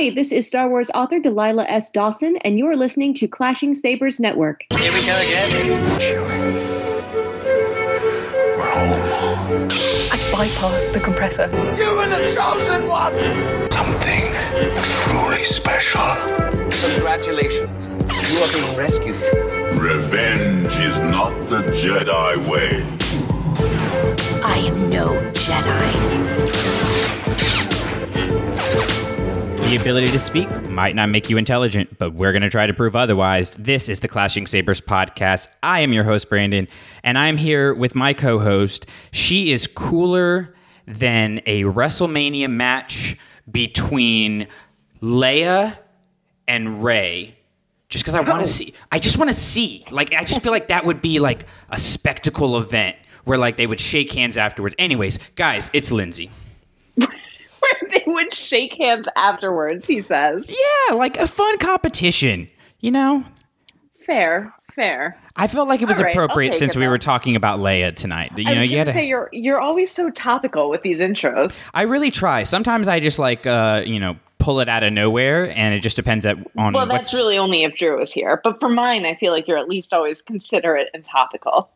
Hi, this is Star Wars author Delilah S. Dawson, and you're listening to Clashing Sabers Network. Here we go again. Chewie. We're home. I bypassed the compressor. You were the chosen one. Something truly special. Congratulations. You are being rescued. Revenge is not the Jedi way. I am no Jedi. The ability to speak might not make you intelligent, but we're going to try to prove otherwise. This is the Clashing Sabers podcast. I am your host, Brandon, and I'm here with my co host. She is cooler than a WrestleMania match between Leia and Rey. Just because I want to oh. see, I just want to see. Like, I just feel like that would be like a spectacle event where like they would shake hands afterwards. Anyways, guys, it's Lindsay. Where they would shake hands afterwards, he says. Yeah, like a fun competition, you know? Fair, fair. I felt like it was right, appropriate since we were talking about Leia tonight. You I know, was you gonna say you're you're always so topical with these intros. I really try. Sometimes I just like, uh, you know, pull it out of nowhere, and it just depends at, on Well, what's. that's really only if Drew is here. But for mine, I feel like you're at least always considerate and topical.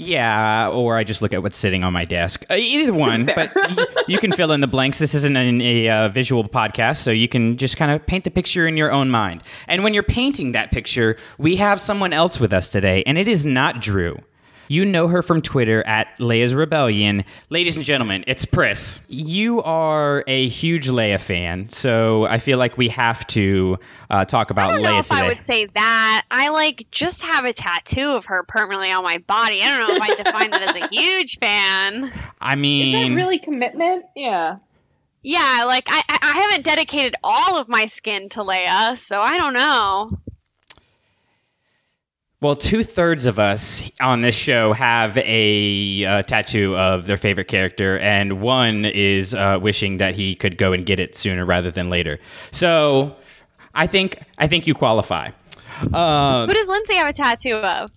Yeah, or I just look at what's sitting on my desk. Uh, either one, but you, you can fill in the blanks. This isn't an, a uh, visual podcast, so you can just kind of paint the picture in your own mind. And when you're painting that picture, we have someone else with us today, and it is not Drew. You know her from Twitter at Leia's Rebellion. Ladies and gentlemen, it's Pris. You are a huge Leia fan, so I feel like we have to uh, talk about I don't know Leia if today. I would say that. I like just have a tattoo of her permanently on my body. I don't know if I define that as a huge fan. I mean, Is that really commitment? Yeah. Yeah, like I, I I haven't dedicated all of my skin to Leia, so I don't know. Well, two thirds of us on this show have a uh, tattoo of their favorite character, and one is uh, wishing that he could go and get it sooner rather than later. So, I think I think you qualify. Uh, Who does Lindsay have a tattoo of?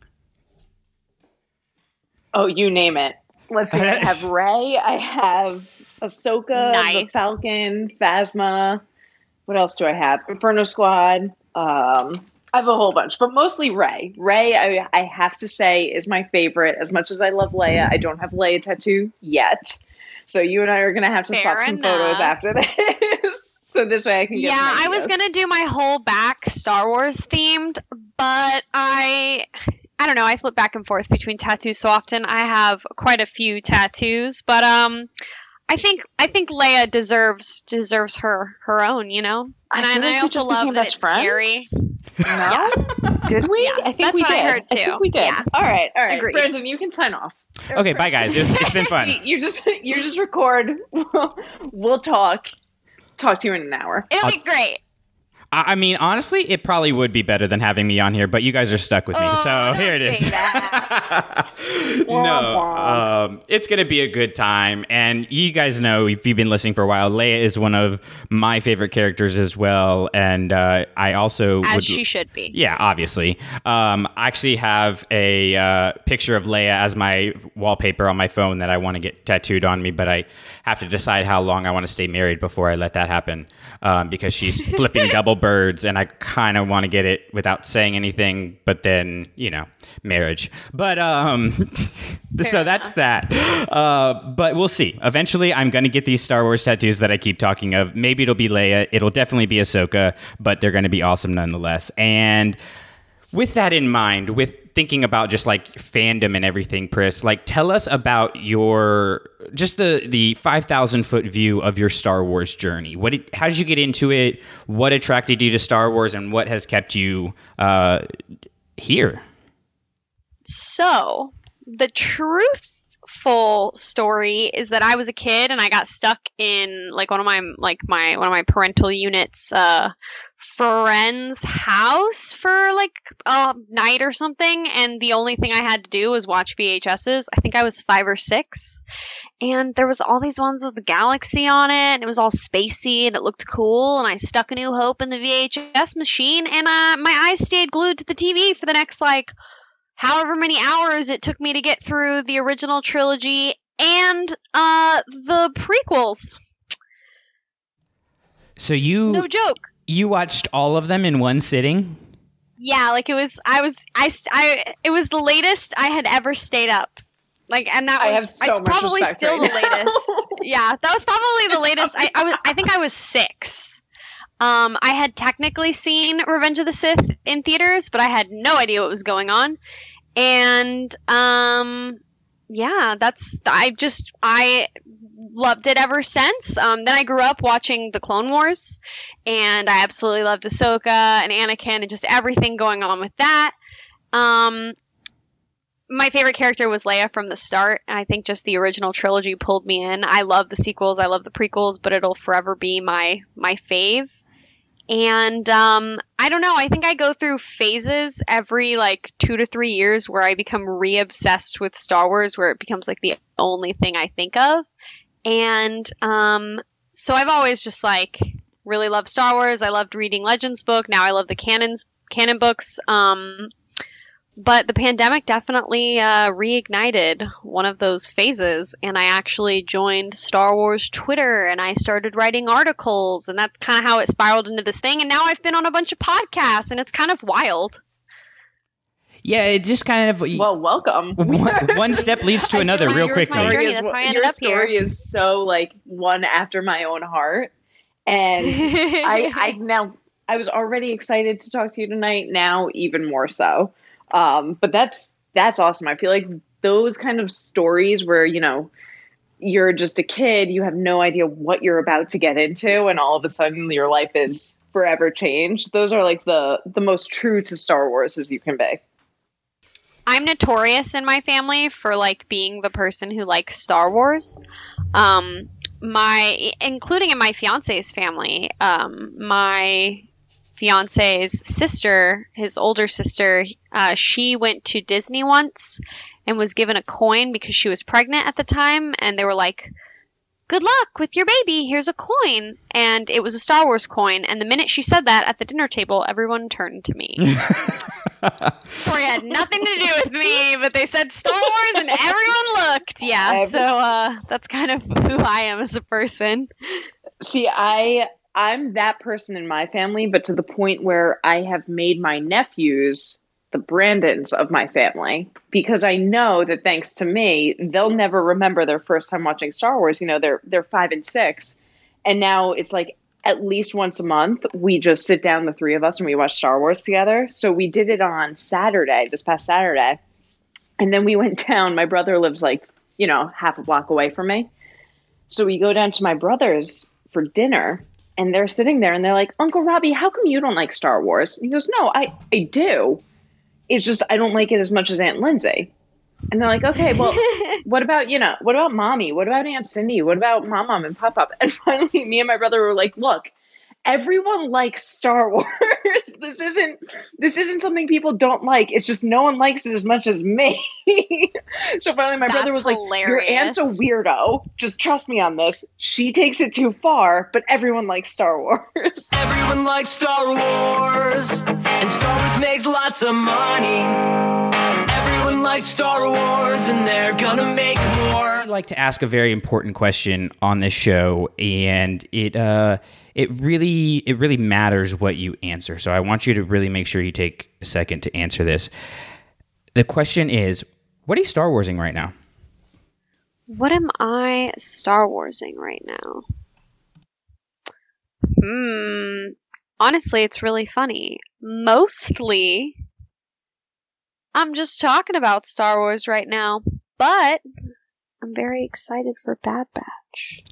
Oh, you name it. Let's see. I have Rey. I have Ahsoka, the Nice. Falcon, Phasma. What else do I have? Inferno Squad. Um, I have a whole bunch, but mostly Rey. Rey, I, I have to say, is my favorite. As much as I love Leia, I don't have Leia tattoo yet. So you and I are gonna have to swap Fair some enough. photos after this. so this way I can get. Yeah, I was gonna do my whole back Star Wars themed, but I I don't know, I flip back and forth between tattoos so often. I have quite a few tattoos, but um I think I think Leia deserves deserves her her own, you know? And I, feel and I also love became that best it's friends. scary. No, did we? Yeah, I think that's we what did. I heard, think we did. Yeah. All right, all right. Agreed. Brandon, you can sign off. okay, bye guys. It's, it's been fun. You just you just record. We'll, we'll talk. Talk to you in an hour. It'll be great. I I mean, honestly, it probably would be better than having me on here, but you guys are stuck with me, Oh, so here it is. no, um, it's going to be a good time. And you guys know, if you've been listening for a while, Leia is one of my favorite characters as well. And uh, I also As would, she should be. yeah, obviously. Um, I actually have a uh, picture of Leia as my wallpaper on my phone that I want to get tattooed on me, but I have to decide how long I want to stay married before I let that happen um, because she's flipping double birds, and I kind of want to get it without saying anything, but then, you know, marriage. But um, so that's that. Uh, but we'll see. Eventually, I'm going to get these Star Wars tattoos that I keep talking of. Maybe it'll be Leia, it'll definitely be Ahsoka, but they're going to be awesome nonetheless. And with that in mind, with thinking about just like fandom and everything, Pris, like tell us about your just the the five thousand foot view of your Star Wars journey. What did, how did you get into it? What attracted you to Star Wars, and what has kept you uh, here? So, the truthful story is that I was a kid and I got stuck in like one of my like my one of my parental units uh friend's house for like a night or something. And the only thing I had to do was watch VHSs. I think I was 5 or 6 and there was all these ones with the galaxy on it and it was all spacey and it looked cool. And I stuck a new hope in the VHS machine and uh my eyes stayed glued to the TV for the next like however many hours it took me to get through the original trilogy and uh the prequels. So you No joke. you watched all of them in one sitting? Yeah, like it was. I was. I. s- I- It was the latest I had ever stayed up. Like, and that I was. have so I much probably still right the latest. yeah, that was probably the latest. I, I was. I think I was six. Um, I had technically seen Revenge of the Sith in theaters, but I had no idea what was going on. And um, yeah, that's. I just. I loved it ever since. Um, then I grew up watching the Clone Wars, and I absolutely loved Ahsoka and Anakin and just everything going on with that. Um, my favorite character was Leia from the start, I think just the original trilogy pulled me in. I love the sequels, I love the prequels, but it'll forever be my my fave. And um, I don't know. I think I go through phases every like two to three years where I become re obsessed with Star Wars, where it becomes like the only thing I think of. And um, so I've always just like really loved Star Wars. I loved reading Legends book. Now I love the canons canon books. Um, but the pandemic definitely uh, reignited one of those phases, and I actually joined Star Wars Twitter and I started writing articles, and that's kind of how it spiraled into this thing. And now I've been on a bunch of podcasts, and it's kind of wild. Yeah, it just kind of Well, welcome. one, one step leads to another real like it's my quickly. journey. is, That's how I your story here. is so like one after my own heart, and I I now I was already excited to talk to you tonight. Now even more so. Um, but that's that's awesome. I feel like those kind of stories where you know you're just a kid, you have no idea what you're about to get into, and all of a sudden your life is forever changed. Those are like the the most true to Star Wars as you can be. I'm notorious in my family for like being the person who likes Star Wars. Um, my, including in my fiance's family, um, my fiance's sister, his older sister, uh, she went to Disney once and was given a coin because she was pregnant at the time, and they were like, "Good luck with your baby. Here's a coin." And it was a Star Wars coin. And the minute she said that at the dinner table, everyone turned to me. story had nothing to do with me, but they said Star Wars and everyone looked. Yeah, so uh, that's kind of who I am as a person. See, I I'm that person in my family, but to the point where I have made my nephews the Brandons of my family because I know that thanks to me, they'll never remember their first time watching Star Wars. You know, they're they're five and six, and now it's like at least once a month we just sit down the three of us and we watch Star Wars together. So we did it on Saturday, this past Saturday, and then we went down. My brother lives like you know half a block away from me, so we go down to my brother's for dinner and they're sitting there and they're like, Uncle Robbie, how come you don't like Star Wars? And he goes, No, I, I do. It's just I don't like it as much as Aunt Lindsay. And they're like, Okay, well, what about, you know, what about mommy? What about Aunt Cindy? What about mom, mom, and pop pop? And finally me and my brother were like, Look, everyone likes Star Wars. this isn't this isn't something people don't like. It's just no one likes it as much as me. so finally my That's brother was like, Your aunt's a hilarious. weirdo. Just trust me on this. She takes it too far, but everyone likes Star Wars. Everyone likes Star Wars, and Star Wars makes lots of money. Everyone likes Star Wars, and they're gonna make more. I'd like to ask a very important question on this show, and it uh, it really it really matters what you answer. So I want you to really make sure you take a second to answer this. The question is, what are you Star Warsing right now? What am I Star Warsing right now? Hmm. Honestly, it's really funny. Mostly, I'm just talking about Star Wars right now, but I'm very excited for Bad Batch.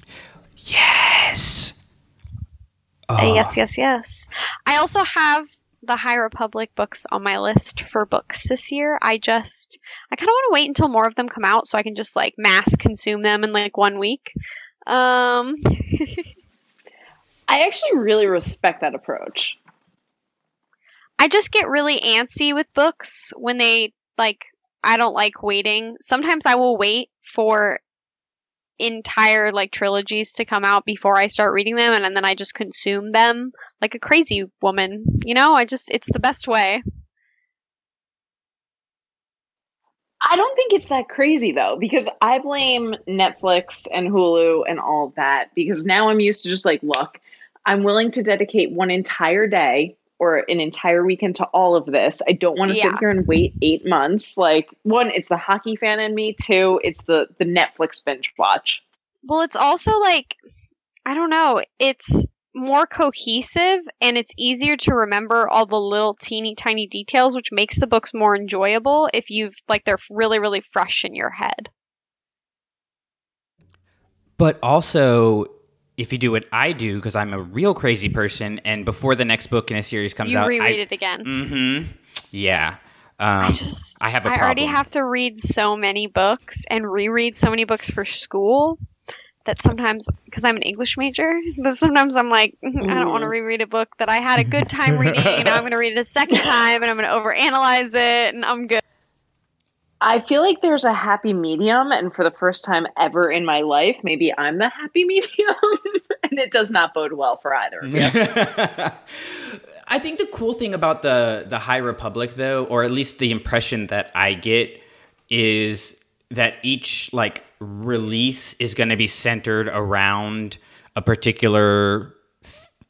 Yes. Uh, yes, yes, yes. I also have the High Republic books on my list for books this year. I just, I kind of want to wait until more of them come out so I can just like mass consume them in like one week. Um, I actually really respect that approach. I just get really antsy with books when they like I don't like waiting. Sometimes I will wait for entire like trilogies to come out before I start reading them and, and then I just consume them like a crazy woman. You know, I just it's the best way. I don't think it's that crazy though, because I blame Netflix and Hulu and all that because now I'm used to just like, look, I'm willing to dedicate one entire day or an entire weekend to all of this. I don't want to Yeah. sit here and wait eight months. Like one, it's the hockey fan in me. Two, it's the the Netflix binge watch. Well, it's also like I don't know, it's more cohesive and it's easier to remember all the little teeny tiny details which makes the books more enjoyable if you've like they're really really fresh in your head. But also, if you do what I do, because I'm a real crazy person, and before the next book in a series comes you out, reread I, it again. Mm-hmm. Yeah. Um, I just I have a I already have to read so many books and reread so many books for school that sometimes because I'm an English major, but sometimes I'm like I don't want to reread a book that I had a good time reading. and I'm going to read it a second time and I'm going to overanalyze it and I'm good. I feel like there's a happy medium, and for the first time ever in my life, maybe I'm the happy medium, and it does not bode well for either. of you. I think the cool thing about the the High Republic, though, or at least the impression that I get, is that each like release is going to be centered around a particular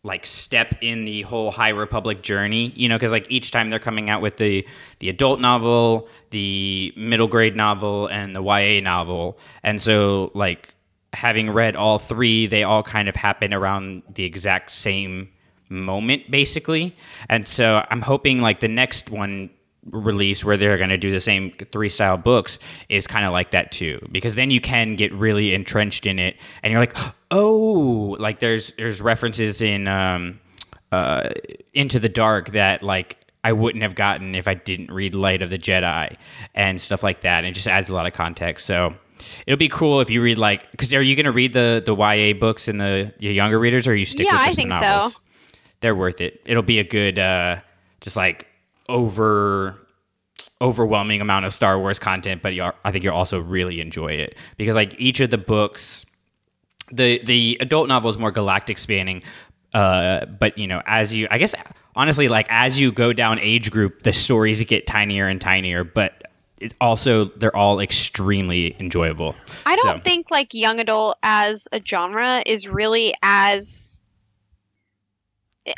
like step in the whole High Republic journey. You know, because like each time they're coming out with the the adult novel, the middle grade novel, and the YA novel, and so like having read all three, they all kind of happen around the exact same moment, basically. And so I'm hoping like the next one release where they're going to do the same three style books is kind of like that too because then you can get really entrenched in it and you're like oh like there's there's references in um uh into the dark that like I wouldn't have gotten if I didn't read Light of the Jedi and stuff like that and it just adds a lot of context so it'll be cool if you read like because are you going to read the the YA books and the, the younger readers or you stick Yeah, with I just the think so. they're worth it. It'll be a good, uh, just like over overwhelming amount of Star Wars content, but you I think you'll also really enjoy it because like each of the books, the the adult novel is more galactic spanning, uh, but you know as you I guess honestly like as you go down age group, the stories get tinier and tinier, but. It also, they're all extremely enjoyable. I don't So- think like young adult as a genre is really as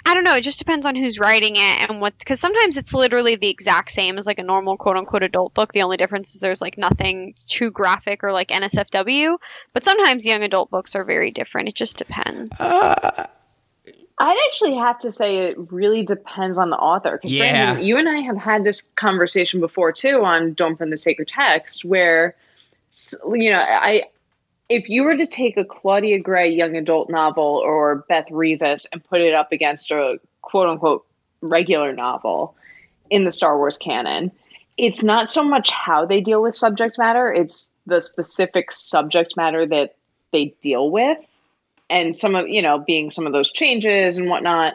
I don't know. It just depends on who's writing it and what. Because sometimes it's literally the exact same as like a normal quote unquote adult book. The only difference is there's like nothing too graphic or like NSFW. But sometimes young adult books are very different. It just depends. Uh, I'd actually have to say it really depends on the author. Because Yeah. Brandon, you and I have had this conversation before too on "Don't Burn the Sacred Text," where you know, I if you were to take a Claudia Gray young adult novel or Beth Revis and put it up against a quote unquote regular novel in the Star Wars canon, it's not so much how they deal with subject matter; it's the specific subject matter that they deal with. And some of you know being some of those changes and whatnot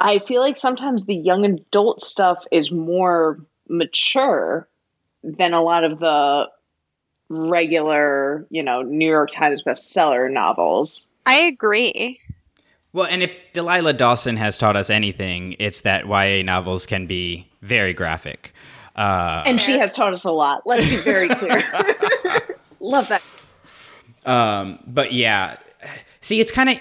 i feel like sometimes the young adult stuff is more mature than a lot of the regular you know new york times bestseller novels I agree. Well, and if Delilah Dawson has taught us anything, it's that YA novels can be very graphic. Uh, and she has taught us a lot let's be very clear love that um, but yeah, see, it's kind of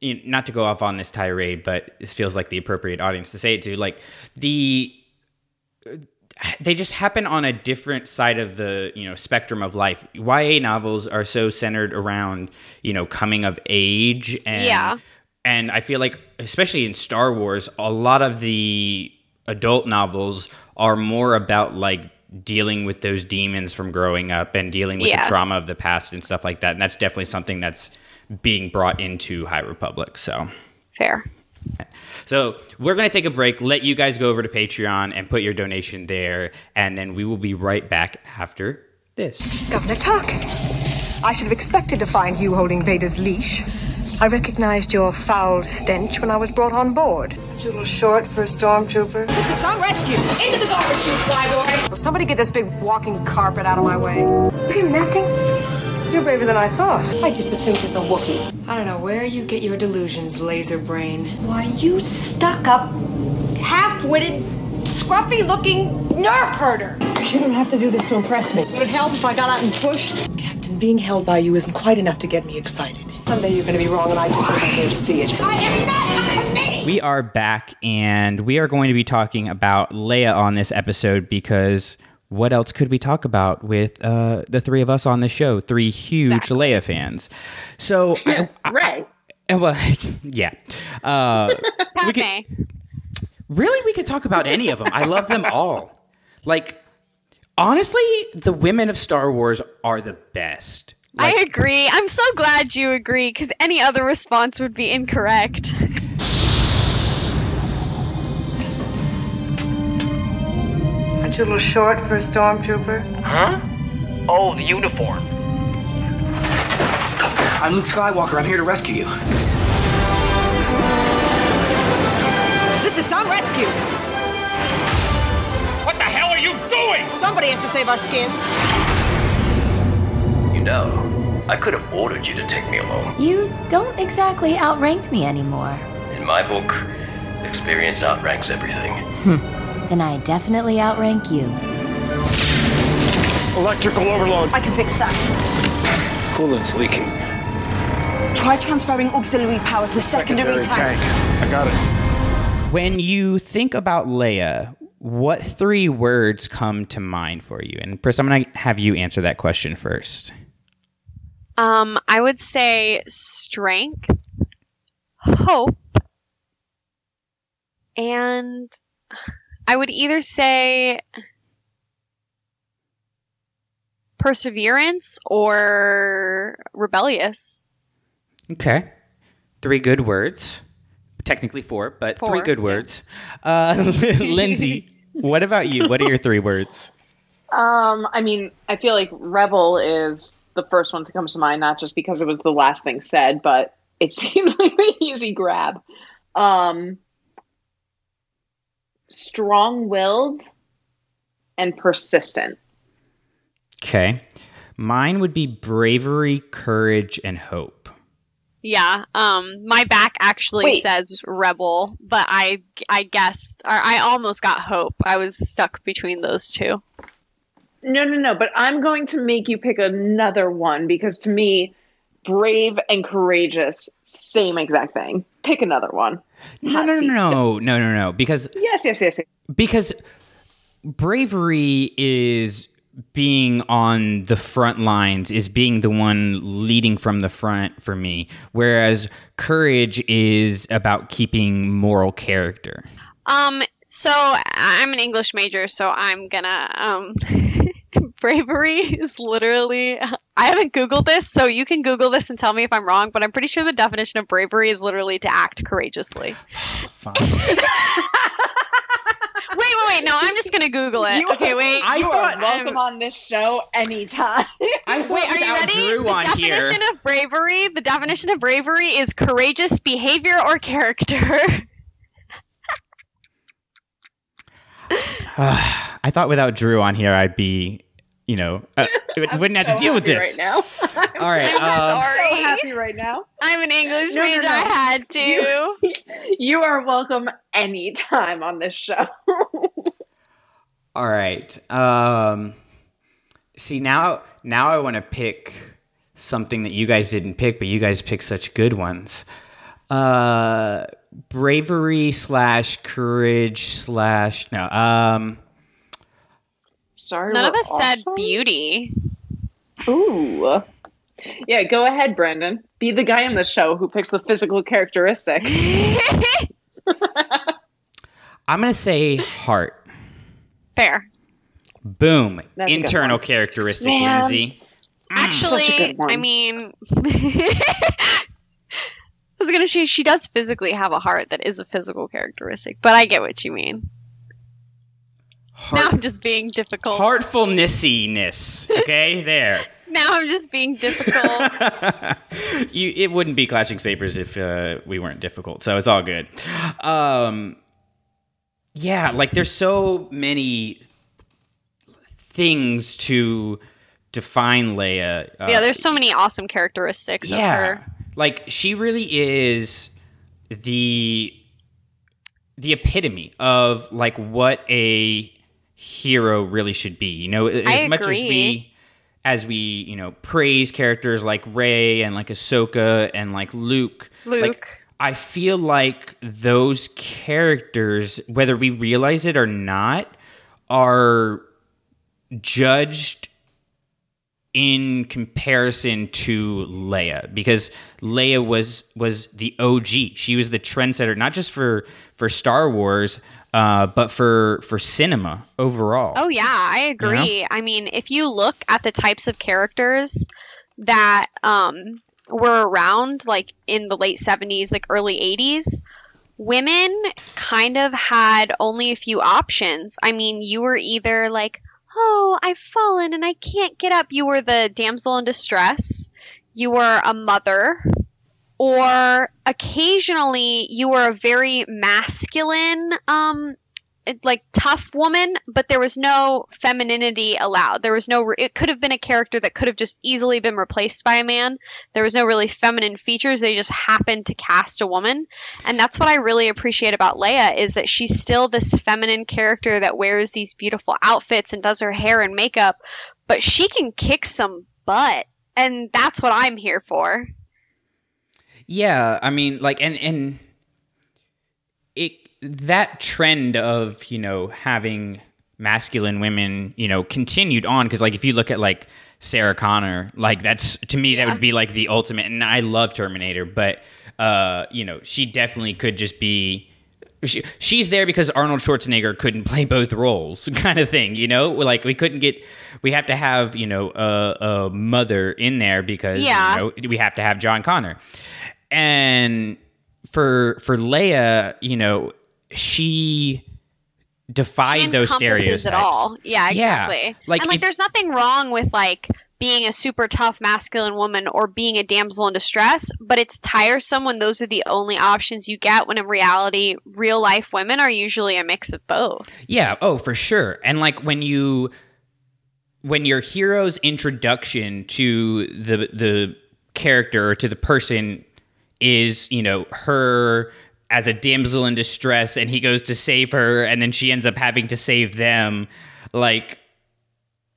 you know, not to go off on this tirade, but this feels like the appropriate audience to say it to. Like the they just happen on a different side of the you know spectrum of life. YA novels are so centered around you know coming of age and Yeah. and I feel like especially in Star Wars, a lot of the adult novels are more about like dealing with those demons from growing up and dealing with Yeah. the trauma of the past and stuff like that. And that's definitely something that's being brought into High Republic. So Fair. So we're going to take a break, let you guys go over to Patreon and put your donation there, and then we will be right back after this. Governor Tarkin. I should have expected to find you holding Vader's leash. I recognized your foul stench when I was brought on board. A little short for a stormtrooper. This is some rescue. Into the garbage chute, flyboy. Will somebody get this big walking carpet out of my way? You hear nothing? You're braver than I thought. I just assumed it's a Wookiee. I don't know where you get your delusions, laser brain. Why, you stuck up, half witted, scruffy looking nerf herder. You shouldn't have to do this to impress me. Would it help if I got out and pushed? Captain, being held by you isn't quite enough to get me excited. Someday you're going to be wrong, and I just don't want you to see it. I am not a committee! We are back, and we are going to be talking about Leia on this episode because what else could we talk about with uh, the three of us on the show? Three huge Leia fans. So, I, I- I- well, yeah. Uh, we could, really, we could talk about any of them. I love them all. Like, honestly, the women of Star Wars are the best. I agree. I'm so glad you agree because any other response would be incorrect. Aren't you a little short for a stormtrooper? Huh? Oh, the uniform. I'm Luke Skywalker. I'm here to rescue you. This is some rescue! What the hell are you doing? Somebody has to save our skins. You know, I could have ordered you to take me alone. You don't exactly outrank me anymore. In my book, experience outranks everything. Hmm. Then I definitely outrank you. Electrical overload. I can fix that. Coolant's leaking. Try transferring auxiliary power to secondary, tank. I got it. When you think about Leia, what three words come to mind for you? And first, I'm going to have you answer that question first. Um, I would say strength, hope, and I would either say perseverance or rebellious. Okay. Three good words. Technically four, but three good words. Uh, Lindsay, what about you? What are your three words? Um, I mean, I feel like Rebel is the first one to come to mind, not just because it was the last thing said, but it seems like the easy grab. Um, strong willed and persistent. Okay. Mine would be bravery, courage, and hope. Yeah. Um, my back actually Wait. says rebel, but I I guessed or I almost got hope. I was stuck between those two. No, no, no, but I'm going to make you pick another one because to me, brave and courageous, same exact thing. Pick another one. No, no, no, no, no, no, no. Because Yes, yes, yes. yes. because bravery is being on the front lines is being the one leading from the front for me whereas courage is about keeping moral character Um, so I'm an English major, so I'm gonna um bravery is literally I haven't googled this, so you can google this and tell me if I'm wrong, but I'm pretty sure the definition of bravery is literally to act courageously. Wait, wait, wait. No, I'm just gonna Google it. You okay, are- wait. I you thought- are welcome on this show anytime. I Wait, are you ready? Drew the definition here, of bravery, the definition of bravery is courageous behavior or character. I thought without Drew on here, I'd be, you know, uh, wouldn't have to deal with this. right now. All right, I'm um, sorry. so happy right now. I'm an English No, no, major. no. I had to. You- You are welcome anytime on this show. All right. Um, see now, now I want to pick something that you guys didn't pick, but you guys picked such good ones. Uh, bravery slash courage slash no. Um, Sorry, None of we're us said beauty. Ooh. Yeah, go ahead, Brandon. Be the guy on the show who picks the physical characteristic. I'm gonna say heart. Fair. Boom. That's Internal characteristic, Man. Lindsay. Actually, Such a good one. I mean, I was gonna say she does physically have a heart that is a physical characteristic, but I get what you mean. Now I'm just being difficult. heartfulnessiness. Okay, there. Now I'm just being difficult. you, it wouldn't be clashing sabers if uh, we weren't difficult, so it's all good. Um, yeah, like there's so many things to define Leia. Uh, yeah, there's so many awesome characteristics of her. Like she really is the the epitome of like what a hero really should be. You know, as I much as we as we you know praise characters like Rey and like Ahsoka and like Luke, Luke. like I feel like those characters, whether we realize it or not, are judged in comparison to Leia because Leia was was the OG. She was the trendsetter, not just for for Star Wars, uh, but for for cinema overall. Oh yeah, I agree. You know? I mean, if you look at the types of characters that um, were around, like in the late '70s, like early '80s, women kind of had only a few options. I mean, you were either like, "Oh, I've fallen and I can't get up." You were the damsel in distress. You were a mother. Or occasionally you were a very masculine um, like tough woman, but there was no femininity allowed. There was no. It could have been a character that could have just easily been replaced by a man. There was no really feminine features. They just happened to cast a woman, and that's what I really appreciate about Leia is that she's still this feminine character that wears these beautiful outfits and does her hair and makeup, but she can kick some butt, and that's what I'm here for. Yeah, I mean, like, and and it that trend of you know having masculine women, you know, continued on because like if you look at like Sarah Connor, like that's to me that would be like the ultimate. And I love Terminator, but uh, you know, she definitely could just be. She, she's there because Arnold Schwarzenegger couldn't play both roles, kind of thing. You know, like we couldn't get. We have to have you know a, a mother in there because Yeah. you know, we have to have John Connor, and for for Leia, you know, she defied those stereotypes at all. Yeah, Yeah, exactly. like and like, if- there's nothing wrong with like being a super tough masculine woman or being a damsel in distress, but it's tiresome when those are the only options you get. When in reality, real life women are usually a mix of both. Yeah, oh, for sure. And like when you when your hero's introduction to the the character or to the person is, you know, her as a damsel in distress and he goes to save her and then she ends up having to save them, like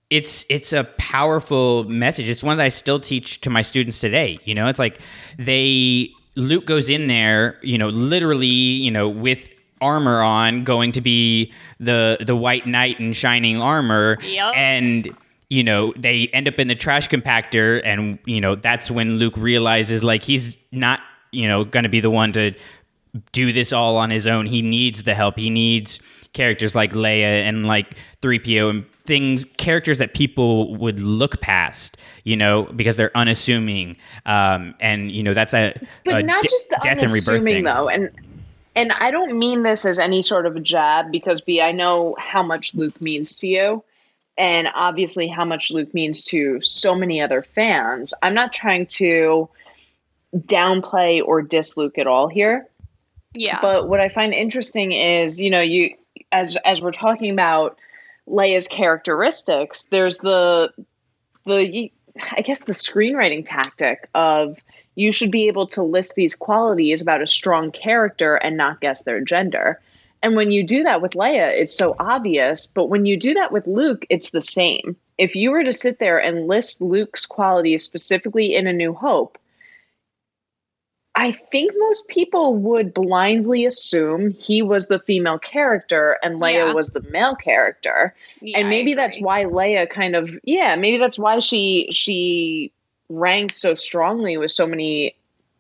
it's it's a powerful message. It's one that I still teach to my students today. You know, it's like they Luke goes in there, you know, literally, you know, with armor on, going to be the the white knight in shining armor, Yep. and you know they end up in the trash compactor, and you know that's when Luke realizes like he's not you know going to be the one to do this all on his own. He needs the help. He needs characters like Leia and like 3PO and things characters that people would look past, you know, because they're unassuming. Um, and you know that's a, but a not de- just death and rebirth thing. though and and i don't mean this as any sort of a jab because b i know how much luke means to you and obviously how much luke means to so many other fans i'm not trying to downplay or diss luke at all here Yeah. but what i find interesting is you know you as as we're talking about leia's characteristics there's the the I guess the screenwriting tactic of you should be able to list these qualities about a strong character and not guess their gender. And when you do that with Leia, it's so obvious, but when you do that with Luke, it's the same. If you were to sit there and list Luke's qualities specifically in A New Hope, I think most people would blindly assume he was the female character and Leia Yeah. was the male character. Yeah, and maybe that's why Leia kind of yeah, maybe that's why she she ranked so strongly with so many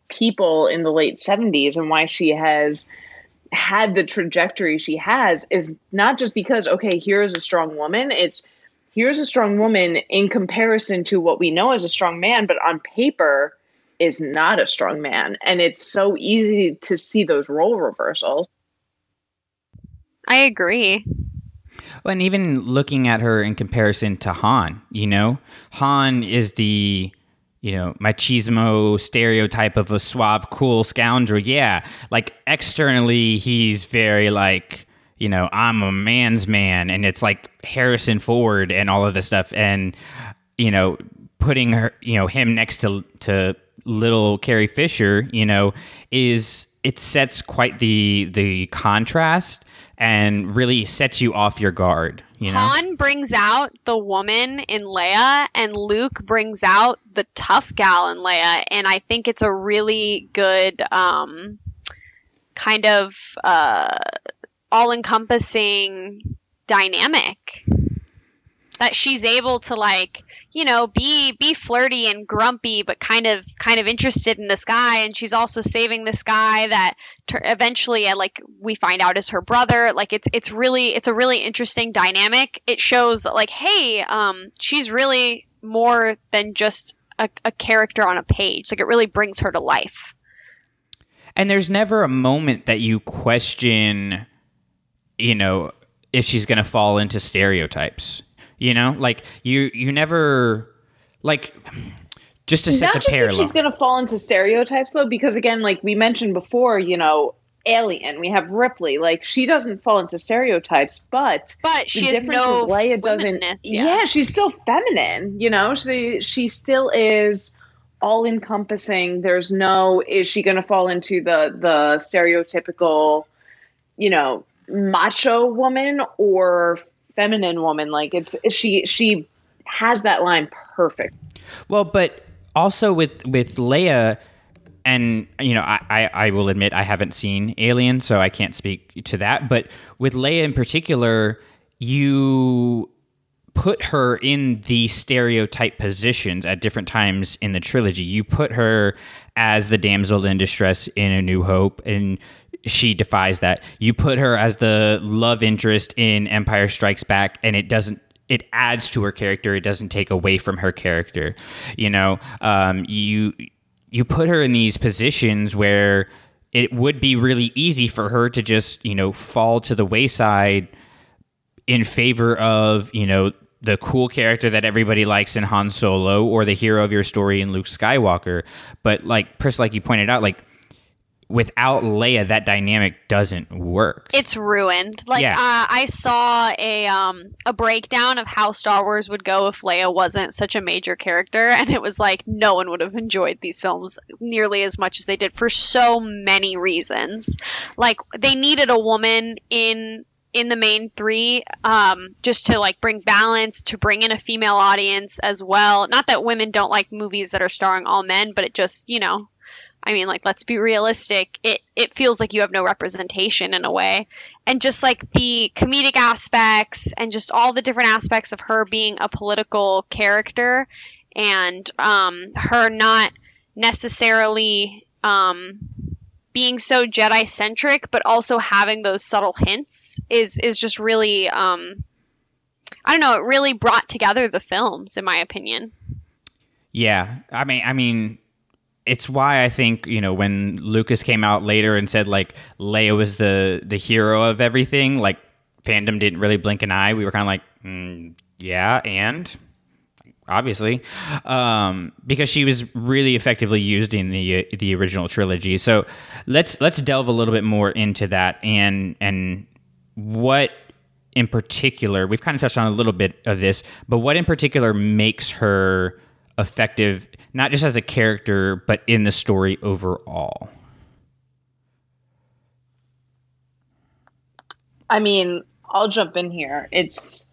people in the late 70s and why she has had the trajectory she has is not just because okay, here's a strong woman, it's here's a strong woman in comparison to what we know as a strong man, but on paper is not a strong man. And it's so easy to see those role reversals. I agree. Well, and even looking at her in comparison to Han, you know, Han is the you know machismo stereotype of a suave, cool scoundrel. Yeah, like externally, he's very like you know I'm a man's man, and it's like Harrison Ford and all of this stuff, and you know putting her you know him next to to little Carrie Fisher, you know, is it sets quite the the contrast and really sets you off your guard. You know, Han brings out the woman in Leia, and Luke brings out the tough gal in Leia, and I think it's a really good um, kind of uh, all-encompassing dynamic that she's able to like you know be be flirty and grumpy but kind of kind of interested in this guy. And she's also saving this guy that eventually uh, like we find out is her brother. Like it's it's really it's a really interesting dynamic. It shows like hey um she's really more than just a, a character on a page. Like it really brings her to life. And there's never a moment that you question, you know, if she's going to fall into stereotypes. You know, like you you never like just to set Not the just parallel. that she's going to fall into stereotypes though, because again, like we mentioned before, you know, Alien, we have Ripley. Like she doesn't fall into stereotypes, but but she the has no is Leia doesn't. womanness, Yeah. yeah. she's still feminine. You know, she she still is all encompassing. There's no is she going to fall into the the stereotypical, you know, macho woman or feminine woman? Like it's she she has that line perfect. Well, but also with with Leia, and you know, I, I I will admit I haven't seen Alien, so I can't speak to that. But with Leia in particular, you put her in the stereotype positions at different times in the trilogy. You put her as the damsel in distress in A New Hope, and she defies that. You put her as the love interest in Empire Strikes Back, and it doesn't. It adds to her character. It doesn't take away from her character. You know, um, you you put her in these positions where it would be really easy for her to just you know fall to the wayside in favor of you know the cool character that everybody likes in Han Solo or the hero of your story in Luke Skywalker. But like Pris, like you pointed out, like without Leia, that dynamic doesn't work. it's ruined. Like Yeah. uh, I saw a um a breakdown of how Star Wars would go if Leia wasn't such a major character, and it was like no one would have enjoyed these films nearly as much as they did for so many reasons. Like they needed a woman in in the main three um, just to like bring balance to bring in a female audience as well not that women don't like movies that are starring all men but it just you know I mean, like, let's be realistic. It it feels like you have no representation in a way, and just like the comedic aspects and just all the different aspects of her being a political character, and um, her not necessarily um, being so Jedi centric, but also having those subtle hints is is just really um, I don't know. It really brought together the films, in my opinion. Yeah, I mean, I mean, it's why I think you know when Lucas came out later and said like Leia was the the hero of everything, like fandom didn't really blink an eye. We were kind of like, mm, yeah, and obviously, um, because she was really effectively used in the the original trilogy. So let's let's delve a little bit more into that and and what in particular we've kind of touched on a little bit of this, but what in particular makes her effective not just as a character but in the story overall. I mean, I'll jump in here. It's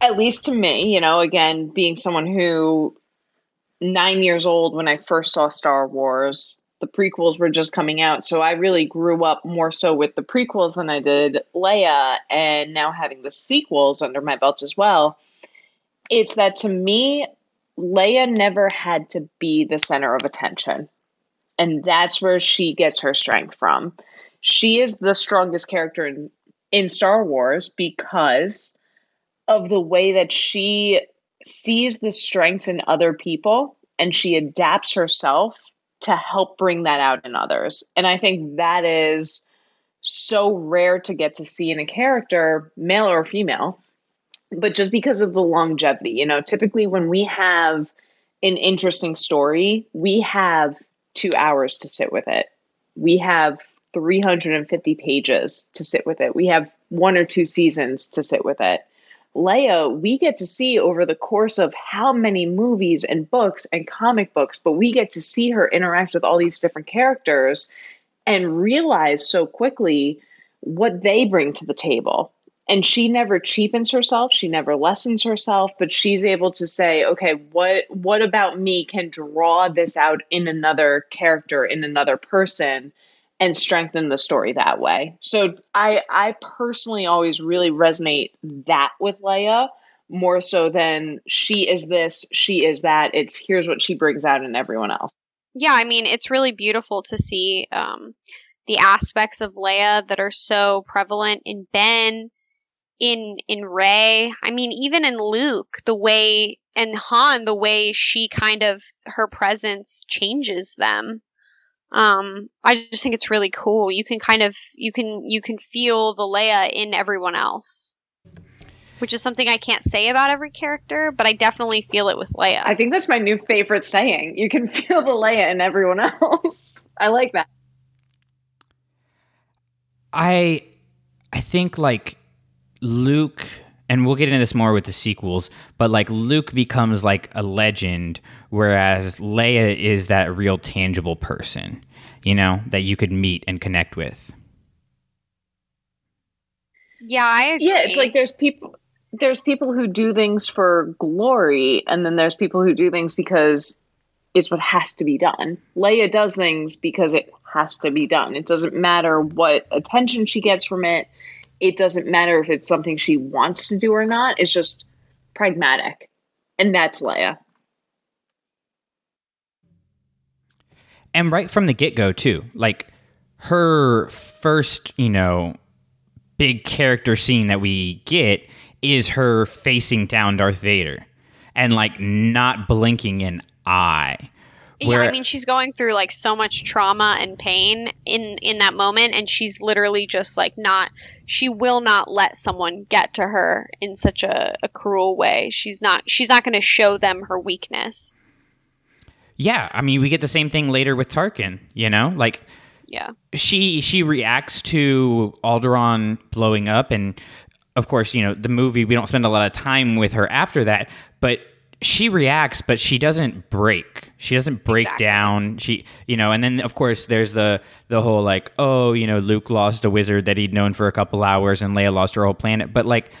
at least to me, you know, again, being someone who nine years old when I first saw Star Wars, the prequels were just coming out. So I really grew up more so with the prequels than I did Leia, and now having the sequels under my belt as well. It's that to me, Leia never had to be the center of attention. And that's where she gets her strength from. She is the strongest character in, in Star Wars because of the way that she sees the strengths in other people and she adapts herself to help bring that out in others. And I think that is so rare to get to see in a character, male or female, but just because of the longevity. You know, typically when we have an interesting story, we have two hours to sit with it. We have 350 pages to sit with it. We have one or two seasons to sit with it. Leia, we get to see over the course of how many movies and books and comic books, but we get to see her interact with all these different characters and realize so quickly what they bring to the table. And she never cheapens herself. She never lessens herself but she's able to say okay what what about me can draw this out in another character in another person and strengthen the story that way? So i i personally always really resonate that with leia more so than she is this she is that. It's here's what she brings out in everyone else. Yeah i mean it's really beautiful to see um the aspects of leia that are so prevalent in ben in in Rey, I mean, even in Luke, the way and Han, the way she kind of her presence changes them. Um, I just think it's really cool. You can kind of you can you can feel the Leia in everyone else. Which is something I can't say about every character, but I definitely feel it with Leia. I think that's my new favorite saying. You can feel the Leia in everyone else. I like that. I I think like Luke, and we'll get into this more with the sequels, but like Luke becomes like a legend, whereas Leia is that real tangible person, you know, that you could meet and connect with. Yeah, I agree. Yeah, it's like there's people there's people who do things for glory, and then there's people who do things because it's what has to be done. Leia does things because it has to be done. It doesn't matter what attention she gets from it it doesn't matter if it's something she wants to do or not. It's just pragmatic. And that's Leia. And right from the get go, too. Like her first, you know, big character scene that we get is her facing down Darth Vader and like not blinking an eye. Where, yeah, I mean, she's going through like so much trauma and pain in in that moment, and she's literally just like not. She will not let someone get to her in such a, a cruel way. She's not. She's not going to show them her weakness. Yeah, I mean, we get the same thing later with Tarkin. You know, like yeah, she she reacts to Alderaan blowing up, and of course, you know, the movie. We don't spend a lot of time with her after that, but she reacts, but she doesn't break. She doesn't break exactly. down. She, you know, and then of course there's the the whole like, oh, you know, Luke lost a wizard that he'd known for a couple hours, and Leia lost her whole planet. But like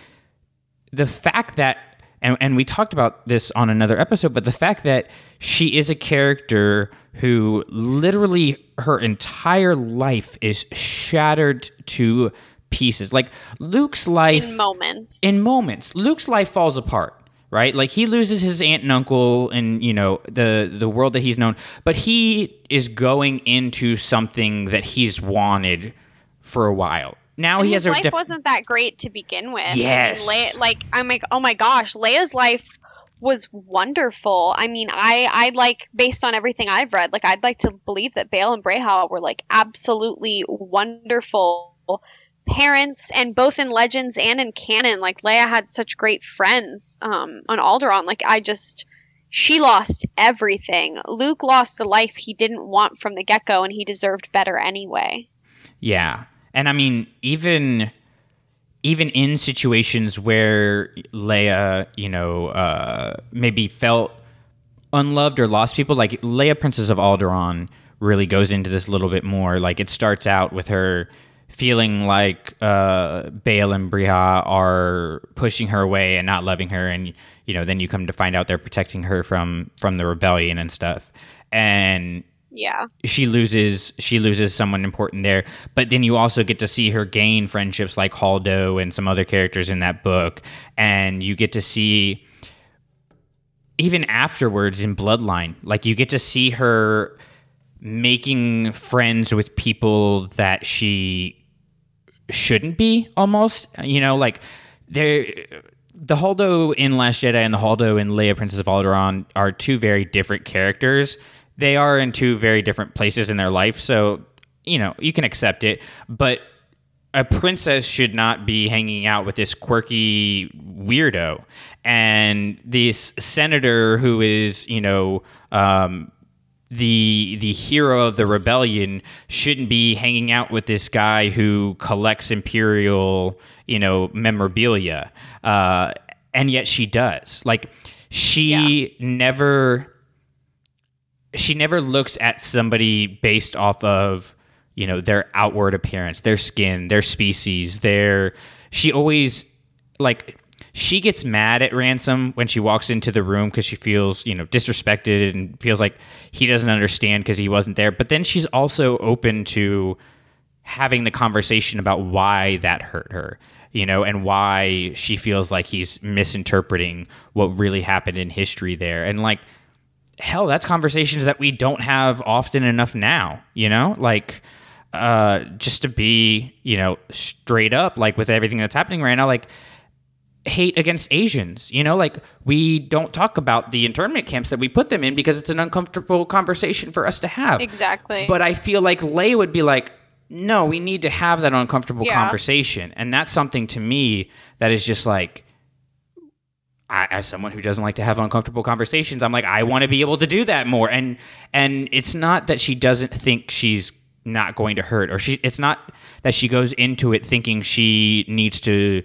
the fact that, and, and we talked about this on another episode, but the fact that she is a character who literally her entire life is shattered to pieces. Like Luke's life in moments. In moments, Luke's life falls apart right? Like he loses his aunt and uncle and you know the the world that he's known, but he is going into something that he's wanted for a while. Now and he has a life def- wasn't that great to begin with. Yes, I mean, Le- like I'm like, oh my gosh, Leia's life was wonderful. I mean, I I like based on everything I've read, like I'd like to believe that Bail and Breha were like absolutely wonderful parents and both in legends and in canon like leia had such great friends um on alderaan. Like i just she lost everything. Luke lost a life he didn't want from the get-go and he deserved better anyway. Yeah. And i mean even even in situations where leia you know uh maybe felt unloved or lost people like leia princess of alderaan really goes into this a little bit more. Like it starts out with her feeling like uh, Bail and Breha are pushing her away and not loving her, and you know, then you come to find out they're protecting her from from the rebellion and stuff, and yeah, she loses she loses someone important there. But then you also get to see her gain friendships like Holdo and some other characters in that book, and you get to see even afterwards in Bloodline, like you get to see her making friends with people that she shouldn't be almost. You know, like there the Holdo in Last Jedi and the Holdo in Leia Princess of Alderaan are two very different characters. They are in two very different places in their life, so you know, you can accept it, but a princess should not be hanging out with this quirky weirdo and this senator who is, you know, um, the the hero of the rebellion shouldn't be hanging out with this guy who collects imperial you know memorabilia uh, and yet she does like she yeah. never she never looks at somebody based off of you know their outward appearance their skin their species their she always like she gets mad at Ransolm when she walks into the room because she feels you know disrespected and feels like he doesn't understand because he wasn't there. But then she's also open to having the conversation about why that hurt her you know and why she feels like he's misinterpreting what really happened in history there. And like hell that's conversations that we don't have often enough now you know? Like uh just to be you know straight up like with everything that's happening right now like hate against Asians. You know, like we don't talk about the internment camps that we put them in because it's an uncomfortable conversation for us to have. Exactly. But I feel like Leia would be like, no, we need to have that uncomfortable Yeah. conversation. And that's something to me that is just like, I, as someone who doesn't like to have uncomfortable conversations, I'm like, I want to be able to do that more. And and it's not that she doesn't think she's not going to hurt, or she. It's not that she goes into it thinking she needs to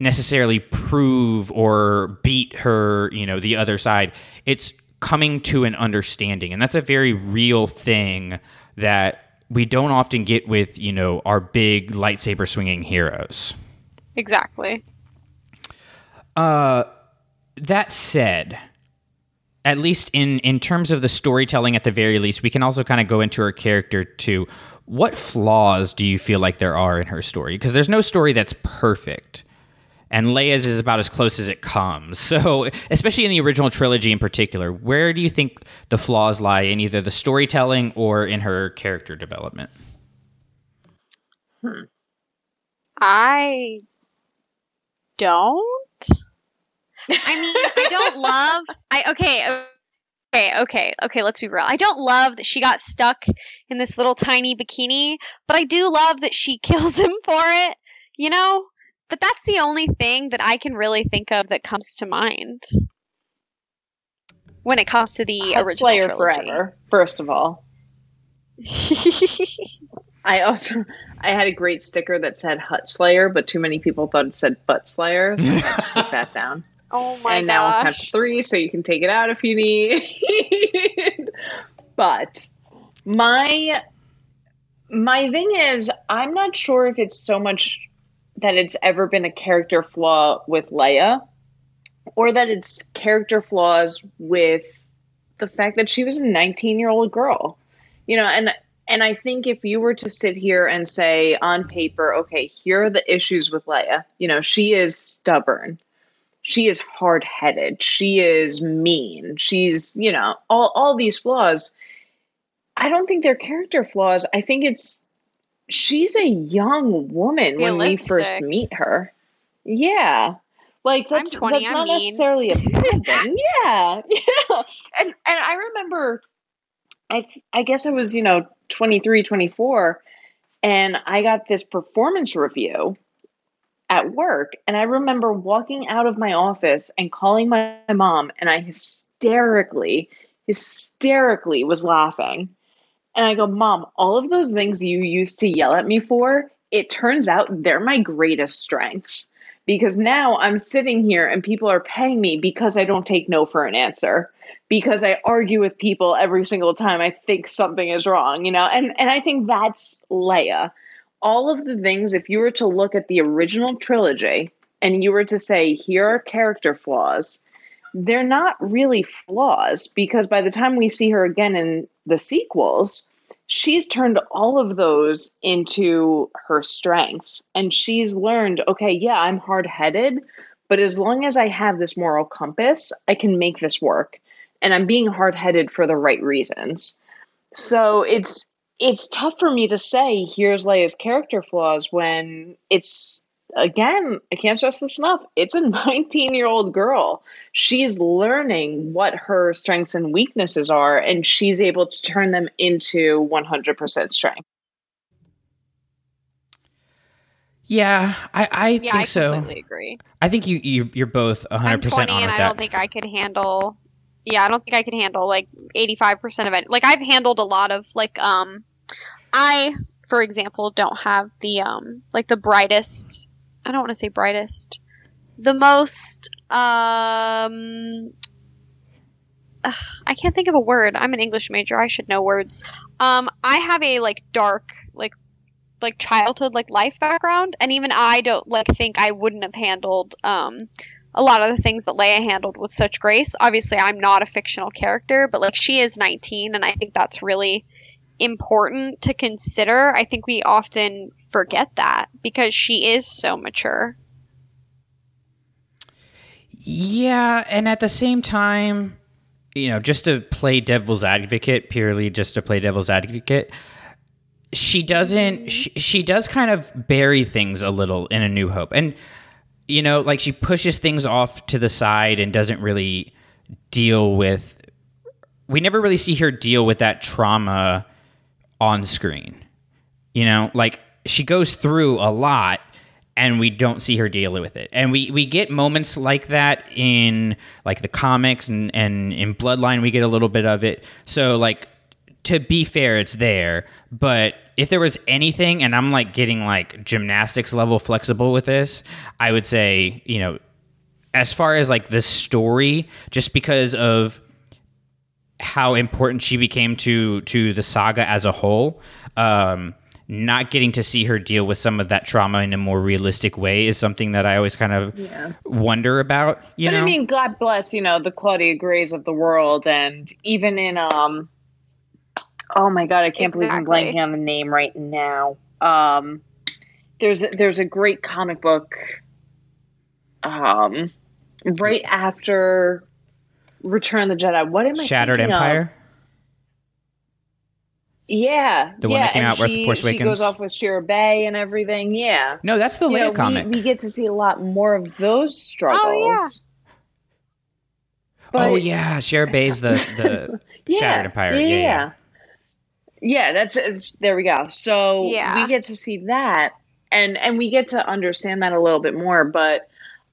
necessarily prove or beat her, you know, the other side. It's coming to an understanding, and that's a very real thing that we don't often get with, you know, our big lightsaber swinging heroes. Exactly. Uh, that said, at least in in terms of the storytelling, at the very least, we can also kind of go into her character too. What flaws do you feel like there are in her story? Because there's no story that's perfect, and Leia's is about as close as it comes. So, especially in the original trilogy in particular, where do you think the flaws lie in either the storytelling or in her character development? Hmm. I don't. I mean, I don't love. I okay, okay, okay, okay. Let's be real. I don't love that she got stuck in this little tiny bikini, but I do love that she kills him for it. You know, but that's the only thing that I can really think of that comes to mind when it comes to the original Slayer trilogy. forever. First of all, I also I had a great sticker that said Hutt Slayer, but too many people thought it said Butt Slayer, so I just took that down. Oh my and now I'm gosh. count to three, so you can take it out if you need. but my my thing is, I'm not sure if it's so much that it's ever been a character flaw with Leia, or that it's character flaws with the fact that she was a 19 year old girl. You know, and and I think if you were to sit here and say on paper, okay, here are the issues with Leia. You know, she is stubborn she is hard headed. She is mean. She's, you know, all, all these flaws. I don't think they're character flaws. I think it's she's a young woman when we first meet her. Yeah. Like that's 20, that's I'm not mean. necessarily a bad thing. Yeah. Yeah. And and I remember I I guess I was, you know, 23, 24 and I got this performance review at work and i remember walking out of my office and calling my mom and i hysterically hysterically was laughing and i go mom all of those things you used to yell at me for it turns out they're my greatest strengths. Because now i'm sitting here and people are paying me because i don't take no for an answer. Because i argue with people every single time i think something is wrong you know? And and i think that's leia. All of the things, if you were to look at the original trilogy and you were to say, here are character flaws, they're not really flaws because by the time we see her again in the sequels, she's turned all of those into her strengths and she's learned, okay, yeah, I'm hard headed, but as long as I have this moral compass, I can make this work. And I'm being hard headed for the right reasons. So it's it's tough for me to say here's Leia's character flaws when it's again, I can't stress this enough. It's a 19 year old girl. She's learning what her strengths and weaknesses are, and she's able to turn them into 100% strength. Yeah, I, I yeah, think I so. completely agree. I think you, you you're both 100 I'm percent 20 on and I that. don't think I could handle. Yeah, I don't think I could handle like 85% of it. Like I've handled a lot of like um I for example don't have the um like the brightest I don't want to say brightest. The most um I can't think of a word. I'm an English major. I should know words. Um I have a like dark like like childhood like life background and even I don't like think I wouldn't have handled um a lot of the things that Leia handled with such grace. Obviously, I'm not a fictional character, but like she is 19 and I think that's really important to consider. I think we often forget that because she is so mature. Yeah, and at the same time, you know, just to play devil's advocate, purely just to play devil's advocate, she doesn't mm-hmm. she, she does kind of bury things a little in a new hope. And you know, like she pushes things off to the side and doesn't really deal with we never really see her deal with that trauma on screen. You know, like she goes through a lot and we don't see her deal with it. And we, we get moments like that in like the comics and, and in Bloodline we get a little bit of it. So like to be fair, it's there. But if there was anything, and I'm like getting like gymnastics level flexible with this, I would say, you know, as far as like the story, just because of how important she became to to the saga as a whole, um, not getting to see her deal with some of that trauma in a more realistic way is something that I always kind of Yeah. wonder about. You but know, I mean, God bless, you know, the Claudia Grays of the world, and even in um, oh my God, I can't believe I'm blanking on the name right now. Um, there's there's a great comic book, um, right after Return of the Jedi. What am I? Shattered thinking of? Empire. Yeah, The one yeah, that came and out with she, Force She goes off with Shara Bey and everything. Yeah. No, that's the You Leia know, we- comic. We, get to see a lot more of those oh, struggles. Oh, But- oh yeah, Shara Bey's the the Shattered Empire. Yeah, yeah. yeah. Yeah, that's it's, there we go. So Yeah. we get to see that and and we get to understand that a little bit more, but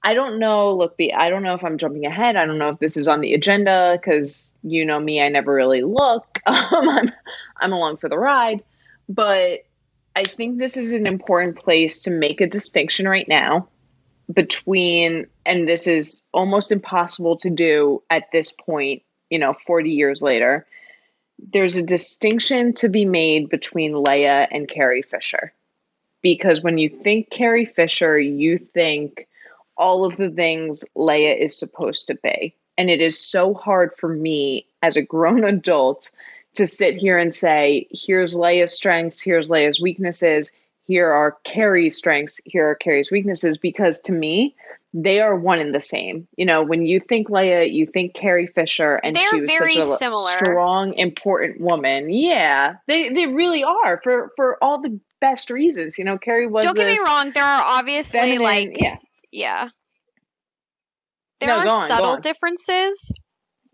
I don't know, look, I don't know if I'm jumping ahead. I don't know if this is on the agenda cuz you know me, I never really look. Um, I'm I'm along for the ride, but I think this is an important place to make a distinction right now between and this is almost impossible to do at this point, you know, 40 years later there's a distinction to be made between Leia and Carrie Fisher. Because when you think Carrie Fisher, you think all of the things Leia is supposed to be. And it is so hard for me as a grown adult to sit here and say, here's Leia's strengths, here's Leia's weaknesses, here are Carrie's strengths, here are Carrie's weaknesses, because to me, they are one and the same. You know, when you think Leia, you think Carrie Fisher, and They're she was very such a similar. strong, important woman. Yeah, they they really are for for all the best reasons. You know, Carrie was. Don't get me wrong, there are obviously feminine- like yeah. Yeah. There No, are on, subtle differences.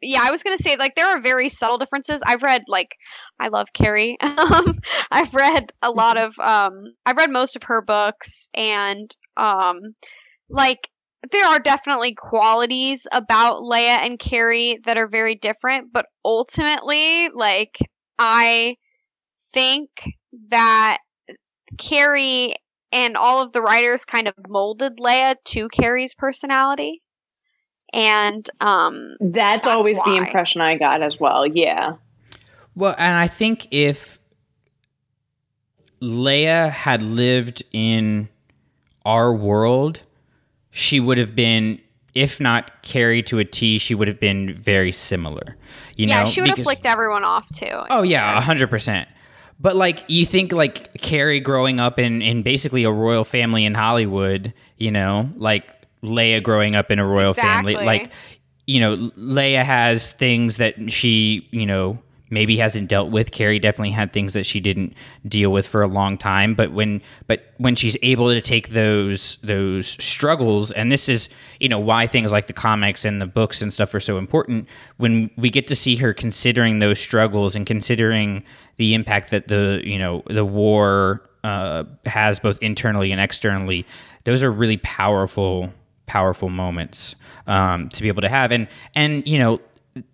Yeah, I was gonna say like there are very subtle differences. I've read like I love Carrie. um, I've read a lot of um, I've read most of her books, and um, like there are definitely qualities about Leia and Carrie that are very different. But ultimately, like I think that Carrie and all of the writers kind of molded Leia to Carrie's personality. And um That's, always the impression I got as well. Yeah. Well, and I think if Leia had lived in our world, she would have been, if not carried to a T, she would have been very similar. You yeah, know, she would have because- flicked everyone off too. Oh yeah, hundred percent. But like you think like Carrie growing up in in basically a royal family in Hollywood, you know, like Leia growing up in a royal family, like you know, Leia has things that she, you know, maybe hasn't dealt with. Carrie definitely had things that she didn't deal with for a long time, but when but when she's able to take those those struggles and this is, you know, why things like the comics and the books and stuff are so important when we get to see her considering those struggles and considering the impact that the, you know, the war uh, has both internally and externally. Those are really powerful powerful moments um, to be able to have. And and you know